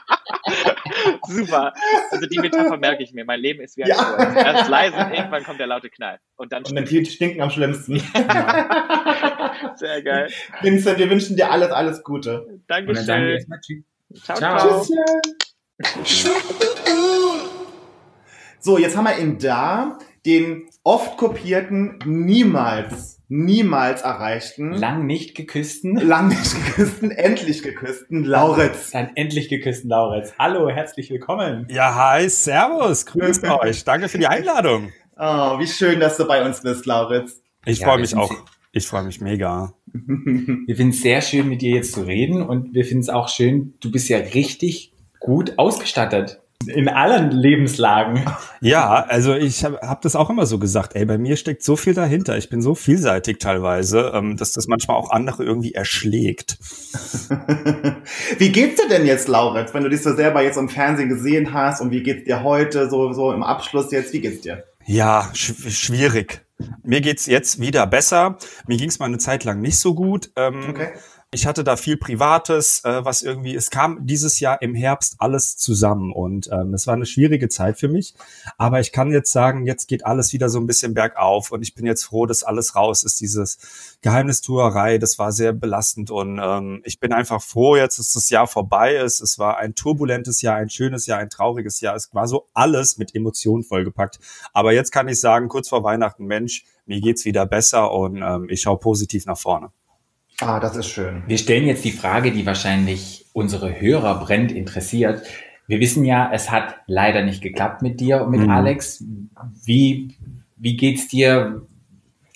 Super. Also die Metapher merke ich mir. Mein Leben ist wie ein Ja. Sturz. Erst leise und irgendwann kommt der laute Knall. Und dann Und dann die stinken am schlimmsten. sehr geil. Vincent, wir wünschen dir alles, alles Gute. Dankeschön. Tschüss. Ciao, Ciao. ciao. So, jetzt haben wir ihn da, den oft kopierten, niemals, niemals erreichten, Lang nicht geküssten. lang nicht geküssten, endlich geküssten Lauritz. Dann endlich geküssten Lauritz. Hallo, herzlich willkommen. Ja, hi, servus, grüßt euch. Danke für die Einladung. Oh, wie schön, dass du bei uns bist, Lauritz. Ich Ja, freue mich auch. Ich freue mich mega. Wir finden es sehr schön, mit dir jetzt zu reden und wir finden es auch schön, du bist ja richtig gut ausgestattet. In allen Lebenslagen. Ja, also ich habe hab das auch immer so gesagt. Ey, bei mir steckt so viel dahinter. Ich bin so vielseitig teilweise, ähm, dass das manchmal auch andere irgendwie erschlägt. wie geht's dir denn jetzt, Lauritz, wenn du dich so selber jetzt im Fernsehen gesehen hast und wie geht's dir heute, so, so im Abschluss jetzt, wie geht's dir? Ja, sch schwierig. Mir geht's jetzt wieder besser. Mir ging's mal eine Zeit lang nicht so gut. Ähm, Okay. Ich hatte da viel Privates, äh, was irgendwie, es kam dieses Jahr im Herbst alles zusammen und ähm, es war eine schwierige Zeit für mich. Aber ich kann jetzt sagen, jetzt geht alles wieder so ein bisschen bergauf und ich bin jetzt froh, dass alles raus ist. Dieses Geheimnistuerei, das war sehr belastend und ähm, ich bin einfach froh jetzt, dass das Jahr vorbei ist. Es war ein turbulentes Jahr, ein schönes Jahr, ein trauriges Jahr. Es war so alles mit Emotionen vollgepackt. Aber jetzt kann ich sagen, kurz vor Weihnachten, Mensch, mir geht's wieder besser und ähm, ich schaue positiv nach vorne. Ah, das ist schön. Wir stellen jetzt die Frage, die wahrscheinlich unsere Hörer brennend interessiert. Wir wissen ja, es hat leider nicht geklappt mit dir und mit Mhm. Alex. Wie, wie geht's dir?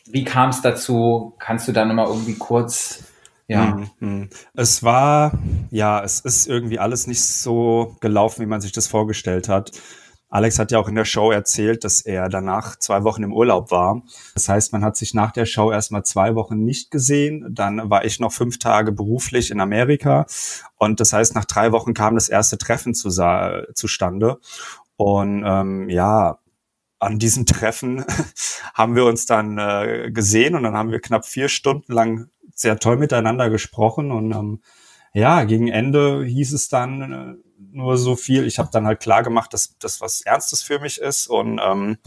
Wie kam es dazu? Kannst du da nochmal irgendwie kurz, ja, Mhm, mhm. Es war, ja, es ist irgendwie alles nicht so gelaufen, wie man sich das vorgestellt hat. Alex hat ja auch in der Show erzählt, dass er danach zwei Wochen im Urlaub war. Das heißt, man hat sich nach der Show erstmal zwei Wochen nicht gesehen. Dann war ich noch fünf Tage beruflich in Amerika. Und das heißt, nach drei Wochen kam das erste Treffen zu, zustande. Und ähm, ja, an diesem Treffen haben wir uns dann äh, gesehen und dann haben wir knapp vier Stunden lang sehr toll miteinander gesprochen und ähm, ja, gegen Ende hieß es dann äh, nur so viel. Ich habe dann halt klar gemacht, dass das was Ernstes für mich ist und ähm,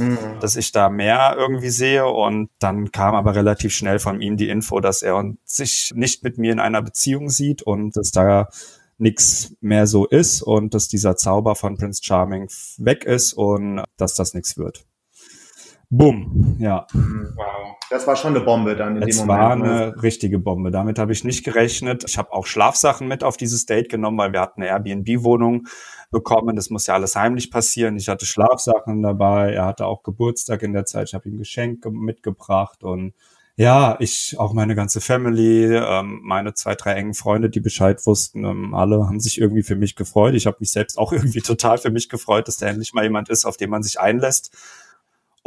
dass ich da mehr irgendwie sehe. Und dann kam aber relativ schnell von ihm die Info, dass er und sich nicht mit mir in einer Beziehung sieht und dass da nichts mehr so ist und dass dieser Zauber von Prince Charming weg ist und dass das nichts wird. Bumm, ja. wow. Das war schon eine Bombe dann in Es dem war Moment. ne? eine richtige Bombe. Damit habe ich nicht gerechnet. Ich habe auch Schlafsachen mit auf dieses Date genommen, weil wir hatten eine Airbnb-Wohnung bekommen. Das muss ja alles heimlich passieren. Ich hatte Schlafsachen dabei. Er hatte auch Geburtstag in der Zeit. Ich habe ihm ein Geschenk ge- mitgebracht und ja, ich, auch meine ganze Family, ähm, meine zwei, drei engen Freunde, die Bescheid wussten, ähm, alle haben sich irgendwie für mich gefreut. Ich habe mich selbst auch irgendwie total für mich gefreut, dass da endlich mal jemand ist, auf den man sich einlässt.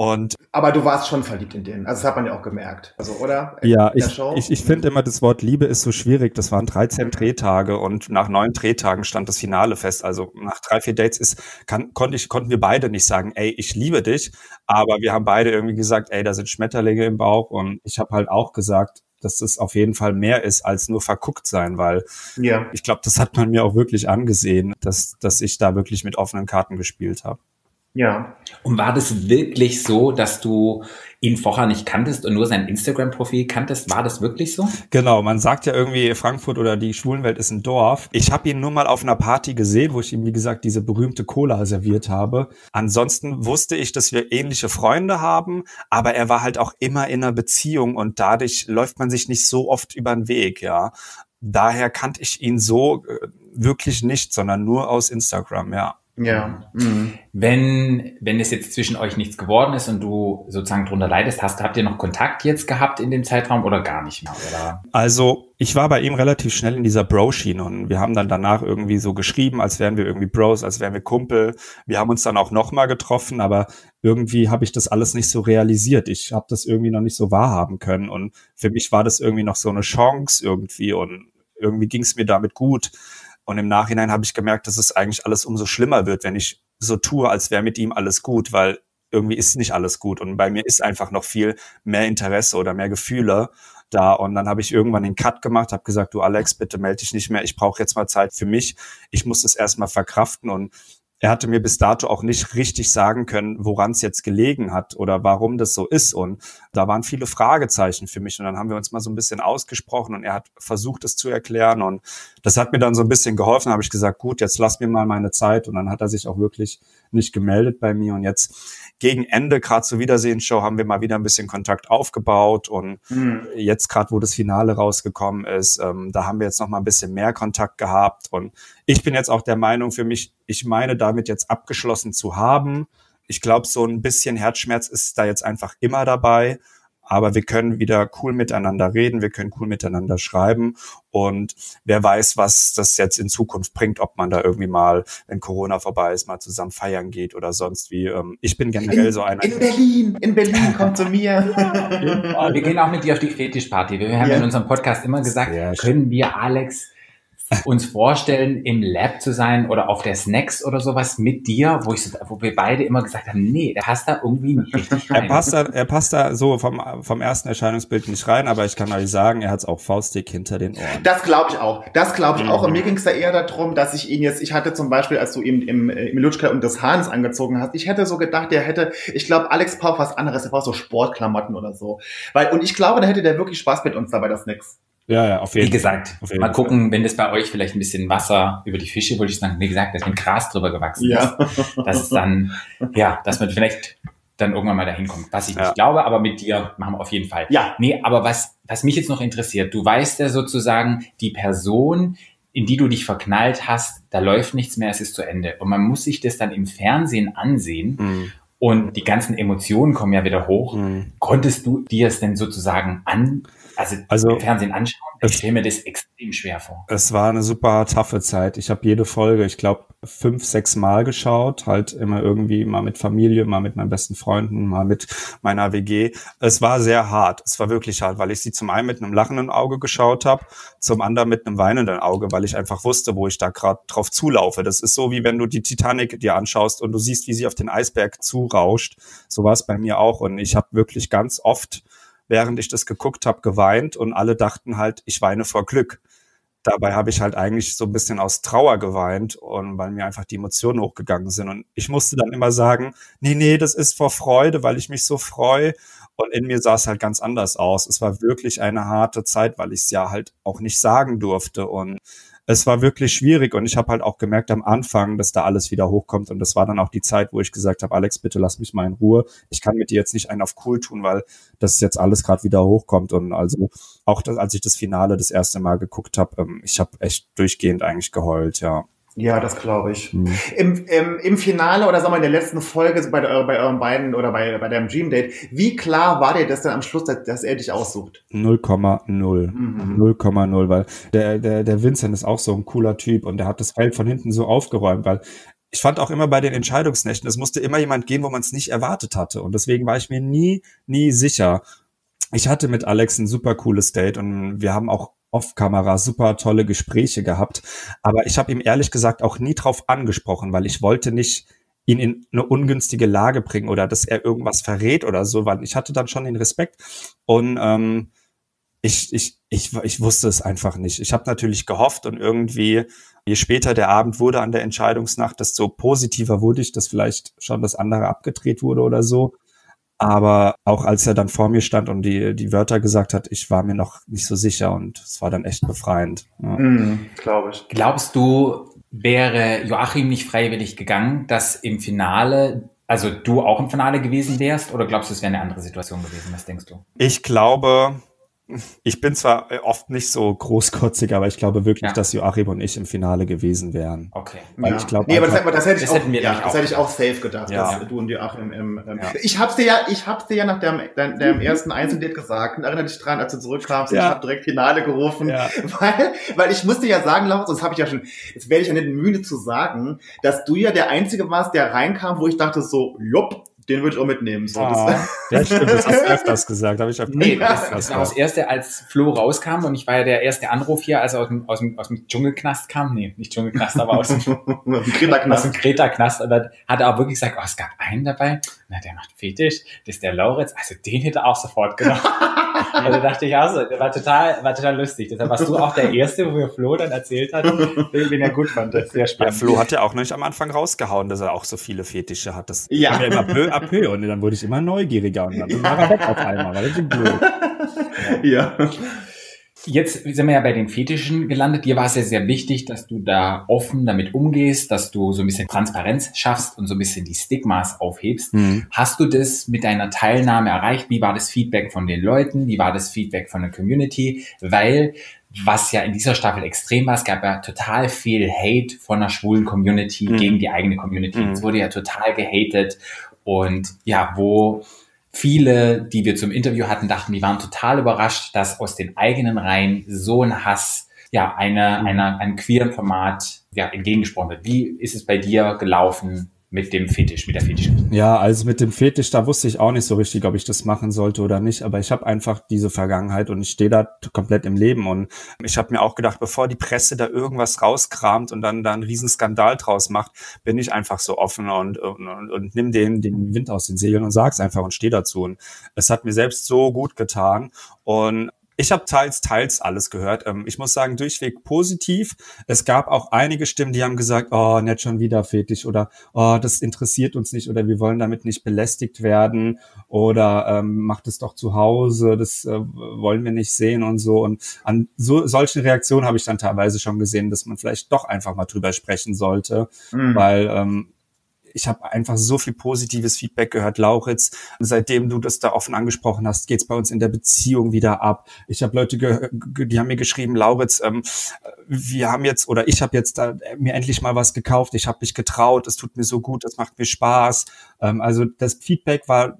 Und Aber du warst schon verliebt in den. Also das hat man ja auch gemerkt. Also, oder? Ja, In der ich, ich, ich finde immer, das Wort Liebe ist so schwierig. Das waren 13 Drehtage und nach neun Drehtagen stand das Finale fest. Also nach drei, vier Dates ist, kann, konnte ich, konnten wir beide nicht sagen, ey, ich liebe dich. Aber wir haben beide irgendwie gesagt, ey, da sind Schmetterlinge im Bauch. Und ich habe halt auch gesagt, dass es auf jeden Fall mehr ist als nur verguckt sein, weil Ja. ich glaube, das hat man mir auch wirklich angesehen, dass, dass ich da wirklich mit offenen Karten gespielt habe. Ja. Und war das wirklich so, dass du ihn vorher nicht kanntest und nur sein Instagram-Profil kanntest? War das wirklich so? Genau, man sagt ja irgendwie, Frankfurt oder die Schwulenwelt ist ein Dorf. Ich habe ihn nur mal auf einer Party gesehen, wo ich ihm, wie gesagt, diese berühmte Cola serviert habe. Ansonsten wusste ich, dass wir ähnliche Freunde haben, aber er war halt auch immer in einer Beziehung und dadurch läuft man sich nicht so oft über den Weg, ja. Daher kannte ich ihn so äh, wirklich nicht, sondern nur aus Instagram, ja. Ja. Mhm. Wenn, wenn es jetzt zwischen euch nichts geworden ist und du sozusagen drunter leidest, hast, habt ihr noch Kontakt jetzt gehabt in dem Zeitraum oder gar nicht mehr? Oder? Also ich war bei ihm relativ schnell in dieser Bro-Schiene und wir haben dann danach irgendwie so geschrieben, als wären wir irgendwie Bros, als wären wir Kumpel. Wir haben uns dann auch nochmal getroffen, aber irgendwie habe ich das alles nicht so realisiert. Ich habe das irgendwie noch nicht so wahrhaben können und für mich war das irgendwie noch so eine Chance irgendwie und irgendwie ging es mir damit gut. Und im Nachhinein habe ich gemerkt, dass es eigentlich alles umso schlimmer wird, wenn ich so tue, als wäre mit ihm alles gut, weil irgendwie ist nicht alles gut. Und bei mir ist einfach noch viel mehr Interesse oder mehr Gefühle da. Und dann habe ich irgendwann den Cut gemacht, habe gesagt, du Alex, bitte melde dich nicht mehr. Ich brauche jetzt mal Zeit für mich. Ich muss das erstmal verkraften. Und er hatte mir bis dato auch nicht richtig sagen können, woran es jetzt gelegen hat oder warum das so ist. Und da waren viele Fragezeichen für mich. Und dann haben wir uns mal so ein bisschen ausgesprochen und er hat versucht, es zu erklären. Und das hat mir dann so ein bisschen geholfen. Da habe ich gesagt, gut, jetzt lass mir mal meine Zeit. Und dann hat er sich auch wirklich nicht gemeldet bei mir. Und jetzt gegen Ende, gerade zur Wiedersehensshow, haben wir mal wieder ein bisschen Kontakt aufgebaut. Und Mhm. jetzt gerade, wo das Finale rausgekommen ist, ähm, da haben wir jetzt noch mal ein bisschen mehr Kontakt gehabt. Und ich bin jetzt auch der Meinung für mich, ich meine damit jetzt abgeschlossen zu haben. Ich glaube, so ein bisschen Herzschmerz ist da jetzt einfach immer dabei. Aber wir können wieder cool miteinander reden, wir können cool miteinander schreiben und wer weiß, was das jetzt in Zukunft bringt, ob man da irgendwie mal, wenn Corona vorbei ist, mal zusammen feiern geht oder sonst wie. Ähm, Ich bin generell In, so einer. in Berlin, in Berlin, kommt zu mir. Oh, wir gehen auch mit dir auf die Fetischparty. Wir haben Ja. in unserem Podcast immer gesagt, können wir Alex uns vorstellen, im Lab zu sein oder auf der Snacks oder sowas mit dir, wo, ich so, wo wir beide immer gesagt haben, nee, der passt da irgendwie nicht richtig Er rein. passt da, er passt da so vom, vom ersten Erscheinungsbild nicht rein, aber ich kann euch sagen, er hat es auch faustdick hinter den Ohren. Das glaube ich auch. Das glaube ich auch. Und Mhm. mir ging es da eher darum, dass ich ihn jetzt, ich hatte zum Beispiel, als du ihm im, im Lutschka und des Hahns angezogen hast, ich hätte so gedacht, der hätte, ich glaube, Alex braucht was anderes, der braucht so Sportklamotten oder so. Weil, und ich glaube, da hätte der wirklich Spaß mit uns dabei, das nix. Ja, ja, auf jeden Wie gesagt, Auf jeden mal Fall. gucken, wenn das bei euch vielleicht ein bisschen Wasser über die Fische, wollte ich sagen, wie gesagt, dass mit Gras drüber gewachsen Ja. ist, dass es dann, ja, dass man vielleicht dann irgendwann mal dahin kommt, was ich Ja. nicht glaube, aber mit dir machen wir auf jeden Fall. Ja. Nee, aber was, was mich jetzt noch interessiert, du weißt ja sozusagen, die Person, in die du dich verknallt hast, da läuft nichts mehr, es ist zu Ende. Und man muss sich das dann im Fernsehen ansehen Mhm. und die ganzen Emotionen kommen ja wieder hoch. Mhm. Konntest du dir es denn sozusagen an, also, Also- Fernsehen anschauen? Ich Es- stelle mir das extrem schwer vor. Es war eine super taffe Zeit. Ich habe jede Folge, ich glaube, fünf, sechs Mal geschaut. Halt immer irgendwie mal mit Familie, mal mit meinen besten Freunden, mal mit meiner WG. Es war sehr hart. Es war wirklich hart, weil ich sie zum einen mit einem lachenden Auge geschaut habe, zum anderen mit einem weinenden Auge, weil ich einfach wusste, wo ich da gerade drauf zulaufe. Das ist so, wie wenn du die Titanic dir anschaust und du siehst, wie sie auf den Eisberg zurauscht. So war es bei mir auch. Und ich habe wirklich ganz oft während ich das geguckt habe, geweint und alle dachten halt, ich weine vor Glück. Dabei habe ich halt eigentlich so ein bisschen aus Trauer geweint und weil mir einfach die Emotionen hochgegangen sind. Und ich musste dann immer sagen, nee, nee, das ist vor Freude, weil ich mich so freue. Und in mir sah es halt ganz anders aus. Es war wirklich eine harte Zeit, weil ich es ja halt auch nicht sagen durfte. Und es war wirklich schwierig. Und ich habe halt auch gemerkt am Anfang, dass da alles wieder hochkommt. Und das war dann auch die Zeit, wo ich gesagt habe, Alex, bitte lass mich mal in Ruhe. Ich kann mit dir jetzt nicht einen auf cool tun, weil das jetzt alles gerade wieder hochkommt. Und also auch das, als ich das Finale das erste Mal geguckt habe, ähm, ich habe echt durchgehend eigentlich geheult, ja. Ja, das glaube ich. Mhm. Im, im, Im Finale oder sagen wir in der letzten Folge so bei, der, bei euren beiden oder bei, bei deinem Dream Date, wie klar war dir das denn am Schluss, dass, dass er dich aussucht? 0,0. Mhm. 0,0, weil der, der, der Vincent ist auch so ein cooler Typ und der hat das Feld von hinten so aufgeräumt, weil ich fand auch immer bei den Entscheidungsnächten, es musste immer jemand gehen, wo man es nicht erwartet hatte. Und deswegen war ich mir nie, nie sicher. Ich hatte mit Alex ein super cooles Date und wir haben auch off-Kamera super tolle Gespräche gehabt. Aber ich habe ihm ehrlich gesagt auch nie drauf angesprochen, weil ich wollte nicht ihn in eine ungünstige Lage bringen oder dass er irgendwas verrät oder so, weil ich hatte dann schon den Respekt und ähm, ich, ich, ich, ich wusste es einfach nicht. Ich habe natürlich gehofft und irgendwie, je später der Abend wurde an der Entscheidungsnacht, desto positiver wurde ich, dass vielleicht schon das andere abgedreht wurde oder so. Aber auch als er dann vor mir stand und die, die Wörter gesagt hat, ich war mir noch nicht so sicher und es war dann echt befreiend. Ja. Mhm, glaube ich. Glaubst du, wäre Joachim nicht freiwillig gegangen, dass im Finale, also du auch im Finale gewesen wärst? Oder glaubst du, es wäre eine andere Situation gewesen? Was denkst du? Ich glaube, Ich bin zwar äh, oft nicht so großkotzig, aber ich glaube wirklich, Ja. dass Joachim und ich im Finale gewesen wären. Okay. Weil Ja. ich glaube, nee, aber das, das hätte ich das auch, ja, das auch hätte ich auch safe gedacht, Ja. dass du und Joachim im, ähm, Ja. ich hab's dir ja, ich hab's dir ja nach deinem, deinem, deinem ersten Einzeldate gesagt. Und erinnere dich dran, als du zurückkamst, Ja. ich habe direkt Finale gerufen, Ja. weil, weil ich musste ja sagen, Laura, das habe ich ja schon, jetzt werde ich ja nicht müde zu sagen, dass du ja der Einzige warst, der reinkam, wo ich dachte so, jupp, den würde ich auch mitnehmen. So, das, Ah, ja, stimmt, das hast du öfters gesagt. Habe ich öfters Nee, Ja. das, das war das erste, als Flo rauskam und ich war ja der erste Anruf hier, als er aus dem, aus dem, aus dem Dschungelknast kam. Nee, nicht Dschungelknast, aber aus dem, aus dem Kreta-Knast. Und dann hat er auch wirklich gesagt, oh, es gab einen dabei, na, der macht Fetisch, das ist der Lauritz. Also den hätte er auch sofort genommen. also dachte ich, also, der war total, war total lustig. Deshalb warst du auch der Erste, wo mir Flo dann erzählt hat, wen er gut fand. Das ist sehr Ja, spannend. Flo hat ja auch nicht am Anfang rausgehauen, dass er auch so viele Fetische hat. Das Ja. ja immer peu à peu und dann wurde ich immer neugieriger und dann war er weg auf einmal. War richtig blöd. Ja. Jetzt sind wir ja bei den Fetischen gelandet. Dir war es ja sehr wichtig, dass du da offen damit umgehst, dass du so ein bisschen Transparenz schaffst und so ein bisschen die Stigmas aufhebst. Mhm. Hast du das mit deiner Teilnahme erreicht? Wie war das Feedback von den Leuten? Wie war das Feedback von der Community? Weil, was ja in dieser Staffel extrem war, es gab ja total viel Hate von der schwulen Community Mhm. gegen die eigene Community. Mhm. Es wurde ja total gehatet und ja, wo viele, die wir zum Interview hatten, dachten, die waren total überrascht, dass aus den eigenen Reihen so ein Hass, ja, eine, einer, einem queeren Format, ja, entgegengesprochen wird. Wie ist es bei dir gelaufen mit dem Fetisch, mit der Fetisch? Ja, also mit dem Fetisch, da wusste ich auch nicht so richtig, ob ich das machen sollte oder nicht. Aber ich habe einfach diese Vergangenheit und ich stehe da komplett im Leben. Und ich habe mir auch gedacht, bevor die Presse da irgendwas rauskramt und dann da einen riesen Skandal draus macht, bin ich einfach so offen und, und, und, und nimm den, den Wind aus den Segeln und sag's einfach und stehe dazu. Und es hat mir selbst so gut getan. Und ich habe teils, teils alles gehört. Ähm, Ich muss sagen, durchweg positiv. Es gab auch einige Stimmen, die haben gesagt, oh, nicht schon wieder Fetisch oder oh, das interessiert uns nicht oder wir wollen damit nicht belästigt werden oder ähm, macht es doch zu Hause, das äh, wollen wir nicht sehen und so. Und an so solchen Reaktionen habe ich dann teilweise schon gesehen, dass man vielleicht doch einfach mal drüber sprechen sollte, Mhm. weil ähm, ich habe einfach so viel positives Feedback gehört, Lauritz. Seitdem du das da offen angesprochen hast, geht's bei uns in der Beziehung wieder ab. Ich habe Leute, die haben mir geschrieben, Lauritz, ähm, wir haben jetzt oder ich habe jetzt da, äh, mir endlich mal was gekauft. Ich habe mich getraut. Es tut mir so gut. Es macht mir Spaß. Ähm, also das Feedback war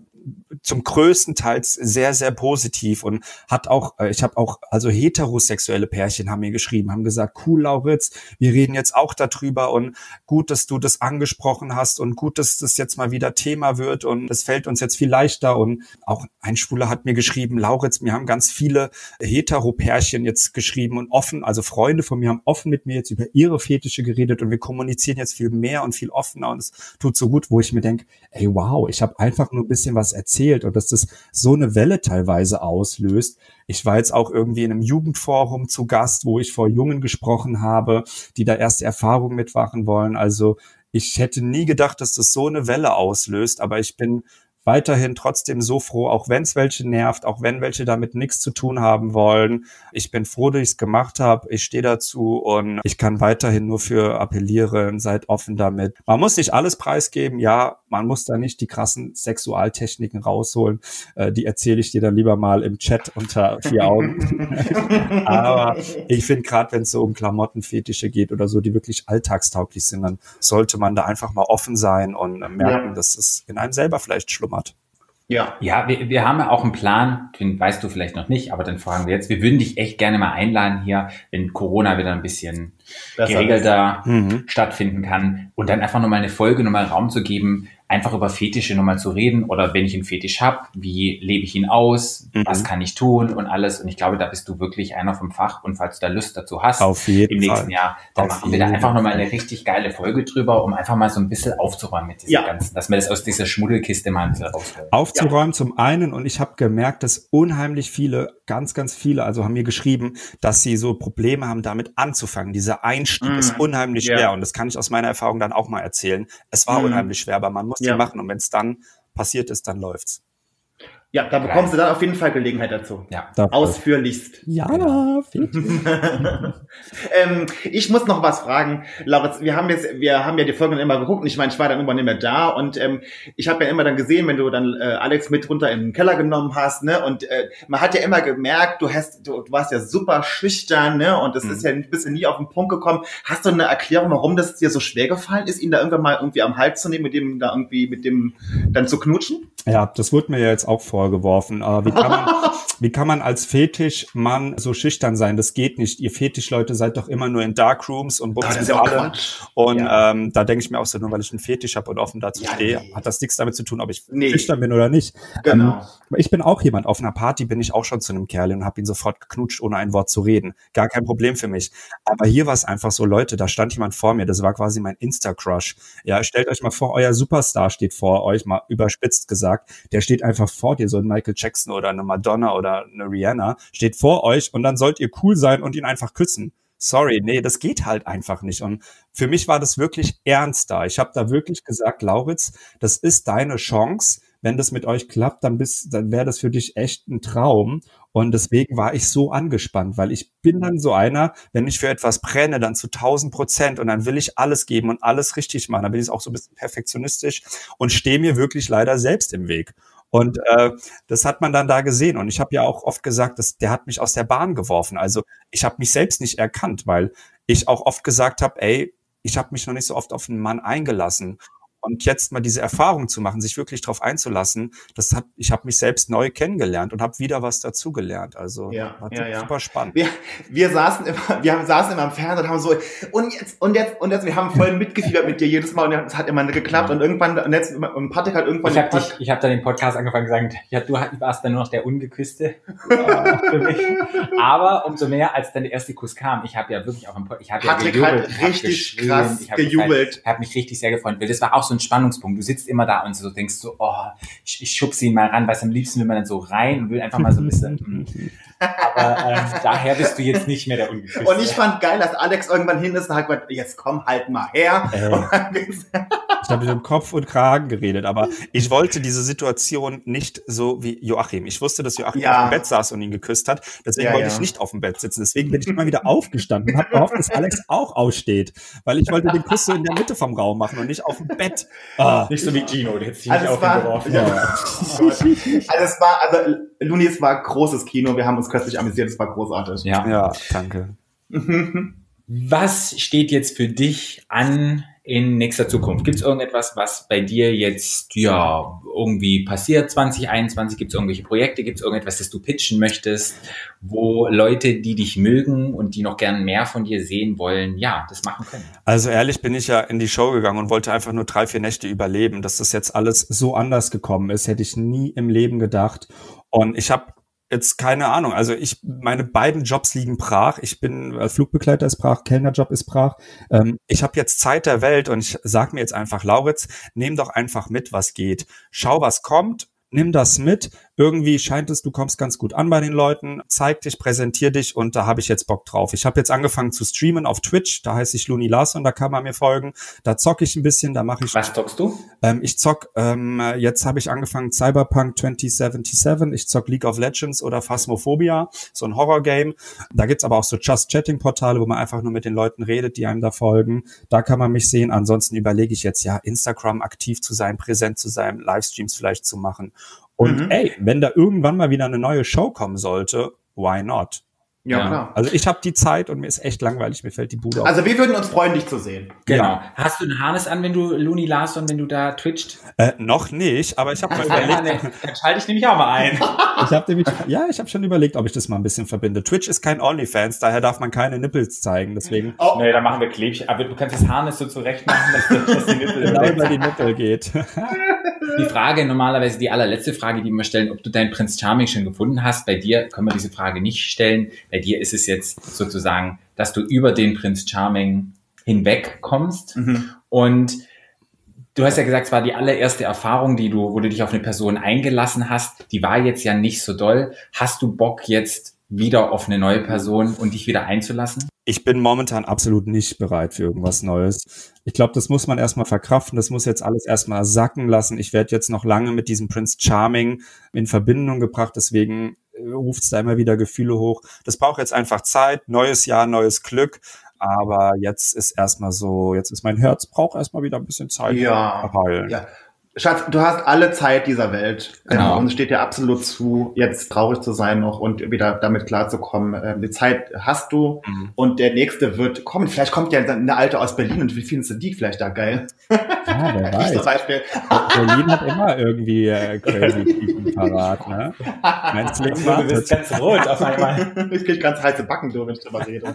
zum größten Teils sehr, sehr positiv und hat auch, äh, ich habe auch, also heterosexuelle Pärchen haben mir geschrieben, haben gesagt, cool, Lauritz, wir reden jetzt auch darüber und gut, dass du das angesprochen hast und gut, dass das jetzt mal wieder Thema wird und es fällt uns jetzt viel leichter. Und auch ein Schwuler hat mir geschrieben, Lauritz, mir haben ganz viele Hetero-Pärchen jetzt geschrieben und offen, also Freunde von mir haben offen mit mir jetzt über ihre Fetische geredet und wir kommunizieren jetzt viel mehr und viel offener und es tut so gut, wo ich mir denke, ey wow, ich habe einfach nur ein bisschen was erzählt und dass das so eine Welle teilweise auslöst. Ich war jetzt auch irgendwie in einem Jugendforum zu Gast, wo ich vor Jungen gesprochen habe, die da erste Erfahrungen mitmachen wollen. Also ich hätte nie gedacht, dass das so eine Welle auslöst, aber ich bin weiterhin trotzdem so froh, auch wenn es welche nervt, auch wenn welche damit nichts zu tun haben wollen. Ich bin froh, dass ich es gemacht habe. Ich stehe dazu und ich kann weiterhin nur für appellieren, seid offen damit. Man muss nicht alles preisgeben, ja, man muss da nicht die krassen Sexualtechniken rausholen. Äh, die erzähle ich dir dann lieber mal im Chat unter vier Augen. Aber ich finde, gerade wenn es so um Klamottenfetische geht oder so, die wirklich alltagstauglich sind, dann sollte man da einfach mal offen sein und äh, merken, Ja. dass es in einem selber vielleicht schlummert. Ja. Ja, wir, wir haben ja auch einen Plan, den weißt du vielleicht noch nicht, aber dann fragen wir jetzt. Wir würden dich echt gerne mal einladen hier, wenn Corona wieder ein bisschen Besser geregelter Mhm. stattfinden kann und dann einfach nochmal eine Folge, nochmal Raum zu geben, einfach über Fetische nochmal zu reden oder wenn ich einen Fetisch habe, wie lebe ich ihn aus, Mhm. was kann ich tun und alles. Und ich glaube, da bist du wirklich einer vom Fach und falls du da Lust dazu hast, Auf jeden im nächsten Fall. Jahr, dann Auf machen wir da einfach nochmal eine richtig geile Folge drüber, um einfach mal so ein bisschen aufzuräumen mit diesem Ja. ganzen, dass wir das aus dieser Schmuddelkiste mal ein bisschen. Aufzuräumen zum einen und ich habe gemerkt, dass unheimlich viele, ganz, ganz viele, also haben mir geschrieben, dass sie so Probleme haben, damit anzufangen. Dieser Einstieg Mhm. ist unheimlich Ja. schwer und das kann ich aus meiner Erfahrung dann auch mal erzählen. Es war Mhm. unheimlich schwer, aber man muss Ja. die machen und wenn es dann passiert ist, dann läuft's. Ja, da bekommst du dann auf jeden Fall Gelegenheit dazu. Ja. Ausführlichst. Ja, ähm, ich muss noch was fragen, Lauritz. Wir haben jetzt, wir haben ja die Folgen immer geguckt und ich meine, ich war dann irgendwann nicht mehr da und ähm, ich habe ja immer dann gesehen, wenn du dann äh, Alex mit runter in den Keller genommen hast, ne? Und äh, man hat ja immer gemerkt, du hast, du, du warst ja super schüchtern, ne? Und das ist ja ein bisschen nie auf den Punkt gekommen. Hast du eine Erklärung, warum das dir so schwer gefallen ist, ihn da irgendwann mal irgendwie am Hals zu nehmen, mit dem da irgendwie, mit dem dann zu knutschen? Ja, das wurde mir ja jetzt auch vorgeworfen. Aber wie kann man, wie kann man als Fetischmann so schüchtern sein? Das geht nicht. Ihr Fetischleute seid doch immer nur in Darkrooms und ist mit allem. Und Ja. ähm, da denke ich mir auch so, nur weil ich einen Fetisch habe und offen dazu Ja, stehe, nee. hat das nichts damit zu tun, ob ich Nee. schüchtern bin oder nicht. Genau. Ähm, ich bin auch jemand, auf einer Party bin ich auch schon zu einem Kerl und habe ihn sofort geknutscht, ohne ein Wort zu reden. Gar kein Problem für mich. Aber hier war es einfach so, Leute, da stand jemand vor mir, das war quasi mein Insta-Crush. Ja, stellt euch mal vor, euer Superstar steht vor euch, mal überspitzt gesagt, der steht einfach vor dir, so ein Michael Jackson oder eine Madonna oder eine Rihanna, steht vor euch und dann sollt ihr cool sein und ihn einfach küssen. Sorry, nee, das geht halt einfach nicht. Und für mich war das wirklich ernst da. Ich habe da wirklich gesagt, Lauritz, das ist deine Chance. Wenn das mit euch klappt, dann dann wäre das für dich echt ein Traum. Und deswegen war ich so angespannt, weil ich bin dann so einer, wenn ich für etwas brenne, dann zu 1000 Prozent und dann will ich alles geben und alles richtig machen. Dann bin ich auch so ein bisschen perfektionistisch und stehe mir wirklich leider selbst im Weg. Und äh, das hat man dann da gesehen. Und ich habe ja auch oft gesagt, dass der hat mich aus der Bahn geworfen. Also ich habe mich selbst nicht erkannt, weil ich auch oft gesagt habe, ey, ich habe mich noch nicht so oft auf einen Mann eingelassen. Und jetzt mal diese Erfahrung zu machen, sich wirklich darauf einzulassen, das hat, ich habe mich selbst neu kennengelernt und habe wieder was dazugelernt. Also Ja, war ja, ja. super spannend. Wir, wir saßen immer, wir haben, saßen immer am Fernseher und haben so, und jetzt, und jetzt, und jetzt, wir haben voll mitgefiebert mit dir jedes Mal und es hat immer geklappt und irgendwann, und jetzt, und Patrick hat irgendwann Ich habe dich, ich habe da den Podcast angefangen gesagt, ja, du warst dann nur noch der Ungeküsste für mich. Aber umso mehr, als dann der erste Kuss kam, ich habe ja wirklich auch im Pod- ich habe ja Patrick gejubelt, hat ich hab richtig geschrien, krass ich hab gejubelt. gefeiert, habe mich richtig sehr gefreut, weil das war auch so ein Spannungspunkt. Du sitzt immer da und so denkst so, oh, ich, ich schubse ihn mal ran, weil am liebsten will man dann so rein und will einfach mal so ein bisschen. mm. Aber ähm, daher bist du jetzt nicht mehr der Ungeküsste. Und ich fand geil, dass Alex irgendwann hin ist und hat gesagt, jetzt komm halt mal her. Ey. Ich habe mit dem Kopf und Kragen geredet, aber ich wollte diese Situation nicht so wie Joachim. Ich wusste, dass Joachim Ja. auf dem Bett saß und ihn geküsst hat. Deswegen Ja, wollte ja. ich nicht auf dem Bett sitzen. Deswegen bin ich immer wieder aufgestanden und habe gehofft, dass Alex auch aussteht. Weil ich wollte den Kuss so in der Mitte vom Raum machen und nicht auf dem Bett. Ah. nicht so wie Gino, der jetzt Also ziemlich es auf ihn war, geworfen. ja. also es war, also Luni, es war großes Kino, wir haben uns köstlich amüsiert, es war großartig. Ja. Ja, danke. Was steht jetzt für dich an in nächster Zukunft? Gibt es irgendetwas, was bei dir jetzt ja irgendwie passiert 2021? Gibt es irgendwelche Projekte? Gibt es irgendetwas, das du pitchen möchtest, wo Leute, die dich mögen und die noch gern mehr von dir sehen wollen, ja, das machen können? Also ehrlich bin ich ja in die Show gegangen und wollte einfach nur drei, vier Nächte überleben. Dass das jetzt alles so anders gekommen ist, hätte ich nie im Leben gedacht. Und ich habe jetzt keine Ahnung. Also ich, meine beiden Jobs liegen brach. Ich bin äh, Flugbegleiter ist brach, Kellnerjob ist brach. Ähm, ich habe jetzt Zeit der Welt und ich sag mir jetzt einfach, Lauritz, nimm doch einfach mit, was geht. Schau, was kommt. Nimm das mit. Irgendwie scheint es, du kommst ganz gut an bei den Leuten. Zeig dich, präsentier dich und da habe ich jetzt Bock drauf. Ich habe jetzt angefangen zu streamen auf Twitch. Da heiße ich Luni Larson, da kann man mir folgen. Da zocke ich ein bisschen, da mache ich Was zockst du? ähm, ich zock, ähm, jetzt habe ich angefangen Cyberpunk 2077, ich zock League of Legends oder Phasmophobia, so ein Horror-Game. Da gibt's aber auch so Just-Chatting-Portale, wo man einfach nur mit den Leuten redet, die einem da folgen. Da kann man mich sehen. Ansonsten überlege ich jetzt ja, Instagram aktiv zu sein, präsent zu sein, Livestreams vielleicht zu machen. Und Mhm. ey, wenn da irgendwann mal wieder eine neue Show kommen sollte, why not? Ja, Ja. klar. Also ich habe die Zeit und mir ist echt langweilig, mir fällt die Bude auf. Also wir würden uns freuen, dich zu sehen. Genau. Ja. Hast du ein Harness an, wenn du Looney Larson, wenn du da twitcht? Äh, noch nicht, aber ich habe mal Ja, überlegt, ne, dann schalte ich nämlich auch mal ein. Ich habe nämlich, ja, ich habe schon überlegt, ob ich das mal ein bisschen verbinde. Twitch ist kein OnlyFans, daher darf man keine Nippels zeigen. Deswegen Oh, Nee, dann machen wir Klebchen. Aber du kannst das Harness so zurecht machen, dass, dass die Nippel genau über die Nippel geht. Die Frage, normalerweise die allerletzte Frage, die wir stellen, ob du deinen Prinz Charming schon gefunden hast. Bei dir können wir diese Frage nicht stellen. Bei dir ist es jetzt sozusagen, dass du über den Prinz Charming hinweg kommst. Mhm. Und du hast ja gesagt, es war die allererste Erfahrung, die du, wo du dich auf eine Person eingelassen hast. Die war jetzt ja nicht so doll. Hast du Bock jetzt wieder auf eine neue Person und dich wieder einzulassen? Ich bin momentan absolut nicht bereit für irgendwas Neues. Ich glaube, das muss man erstmal verkraften, das muss jetzt alles erstmal sacken lassen. Ich werde jetzt noch lange mit diesem Prince Charming in Verbindung gebracht, deswegen ruft es da immer wieder Gefühle hoch. Das braucht jetzt einfach Zeit, neues Jahr, neues Glück. Aber jetzt ist erstmal so, jetzt ist mein Herz, braucht erstmal wieder ein bisschen Zeit. Ja. Heilen. Ja. Schatz, du hast alle Zeit dieser Welt. Genau. Ähm, Und es steht dir absolut zu, jetzt traurig zu sein noch und wieder damit klarzukommen. Ähm, Die Zeit hast du Mhm. und der nächste wird kommen. Vielleicht kommt ja eine alte aus Berlin und wie findest du die vielleicht da geil? Ja, wer zum weiß. Beispiel. Berlin hat immer irgendwie äh, crazy Typen parat, ne? Mein Sling Du bist ganz rot auf einmal. Ich krieg ganz heiße Backen, du, wenn ich drüber rede.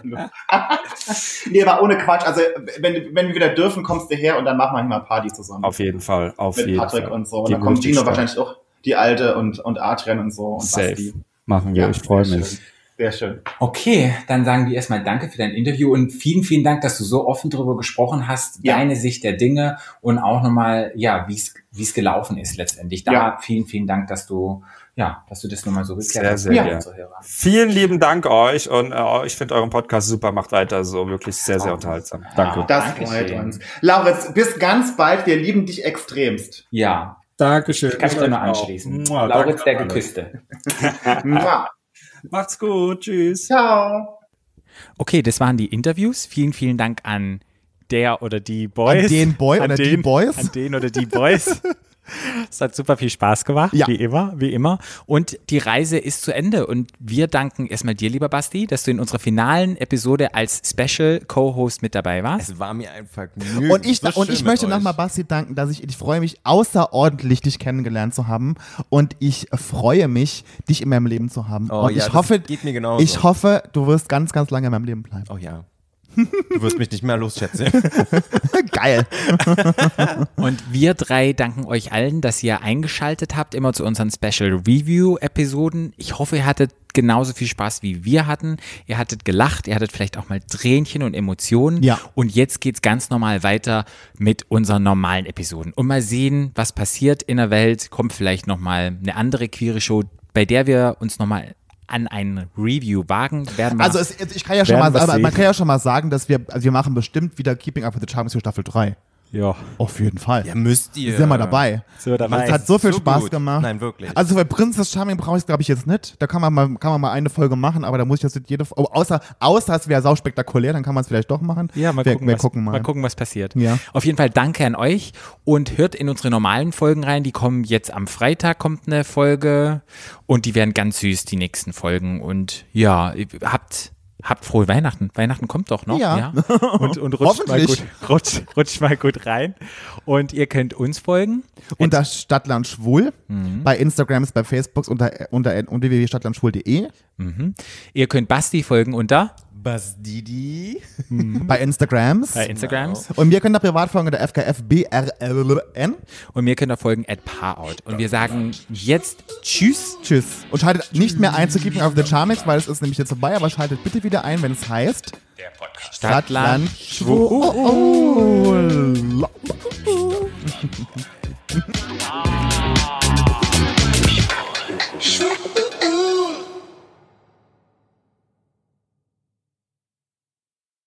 nee, aber ohne Quatsch. Also, wenn, wenn wir wieder dürfen, kommst du her und dann machen wir hier mal Party zusammen. Auf jeden Fall, auf Mit Patrick Fall. und so. Und dann kommt Gino wahrscheinlich auch die Alte und, und Adrian und so und Safe. Basti. Machen wir, Ja, ich freue mich. schön. Sehr schön. Okay, dann sagen wir erstmal Danke für dein Interview und vielen, vielen Dank, dass du so offen darüber gesprochen hast, Ja. deine Sicht der Dinge und auch nochmal, ja, wie es wie es gelaufen ist letztendlich. Da Ja. vielen, vielen Dank, dass du, ja, dass du das nochmal so geklärt Sehr, hast. sehr unsere Hörer. Vielen lieben Dank euch und äh, ich finde euren Podcast super, macht weiter so, wirklich sehr, sehr unterhaltsam. Danke. Das Dankeschön. freut uns. Lauritz, bis ganz bald. Wir lieben dich extremst. Ja, Dankeschön. kann ich da nur anschließen. Mua, Lauritz, der an. Geküsste. Macht's gut, tschüss. Ciao. Okay, das waren die Interviews. Vielen, vielen Dank an der oder die Boys. An den Boy oder die Boys. An den oder die Boys. Es hat super viel Spaß gemacht, Ja. wie immer, wie immer. Und die Reise ist zu Ende. Und wir danken erstmal dir, lieber Basti, dass du in unserer finalen Episode als Special Co-Host mit dabei warst. Es war mir ein Vergnügen. Und ich, So und ich möchte nochmal Basti danken, dass ich, ich freue mich außerordentlich, dich kennengelernt zu haben. Und ich freue mich, dich in meinem Leben zu haben. Oh und ja, ich das hoffe, geht mir genauso. ich hoffe, du wirst ganz, ganz lange in meinem Leben bleiben. Oh ja. Du wirst mich nicht mehr los, Schätze. Geil. Und wir drei danken euch allen, dass ihr eingeschaltet habt, immer zu unseren Special Review-Episoden. Ich hoffe, ihr hattet genauso viel Spaß wie wir hatten. Ihr hattet gelacht, ihr hattet vielleicht auch mal Tränchen und Emotionen. Ja. Und jetzt geht's ganz normal weiter mit unseren normalen Episoden. Und mal sehen, was passiert in der Welt. Kommt vielleicht nochmal eine andere queere Show, bei der wir uns nochmal an ein Review wagen. Werden wir Also es, ich kann ja schon mal, man kann ja schon mal sagen, dass wir, also wir machen bestimmt wieder Keeping Up with the Charms für Staffel 3. ja, Auf jeden Fall. Ja, müsst ihr. Sind wir dabei. sind wir dabei. Es hat so viel So Spaß gut. gemacht. Nein, wirklich. Also bei Princess Charming brauche ich es, glaube ich, jetzt nicht. Da kann man mal, kann man mal eine Folge machen, aber da muss ich jetzt nicht jede oh, außer, außer es wäre sauspektakulär, dann kann man es vielleicht doch machen. Ja, mal wir, gucken, wir was, gucken mal. mal gucken, was passiert. Ja. Auf jeden Fall danke an euch und hört in unsere normalen Folgen rein. Die kommen jetzt am Freitag kommt eine Folge und die werden ganz süß, die nächsten Folgen. Und ja, ihr habt, habt frohe Weihnachten. Weihnachten kommt doch noch. Ja. Und, und rutscht, mal gut, rutscht, rutscht mal gut rein. Und ihr könnt uns folgen. Unter Stadtland Schwul. Mhm. Bei Instagrams, bei Facebooks unter, unter, unter www.stadtlandschwul.de. Ihr könnt Basti folgen unter Basdidi. Mhm. Bei Instagrams. Bei Instagrams. Genau. Und wir können da privat folgen unter FKFBRLN. Und wir können da folgen at Parout. Und wir sagen jetzt Tschüss. Tschüss. Und schaltet nicht mehr ein zu Keeping of the Charmix, weil es ist nämlich jetzt vorbei, aber schaltet bitte wieder ein, wenn es heißt. Der Podcast. Stadtland. Stadt, Schwul. Oh, oh, oh. Schwul.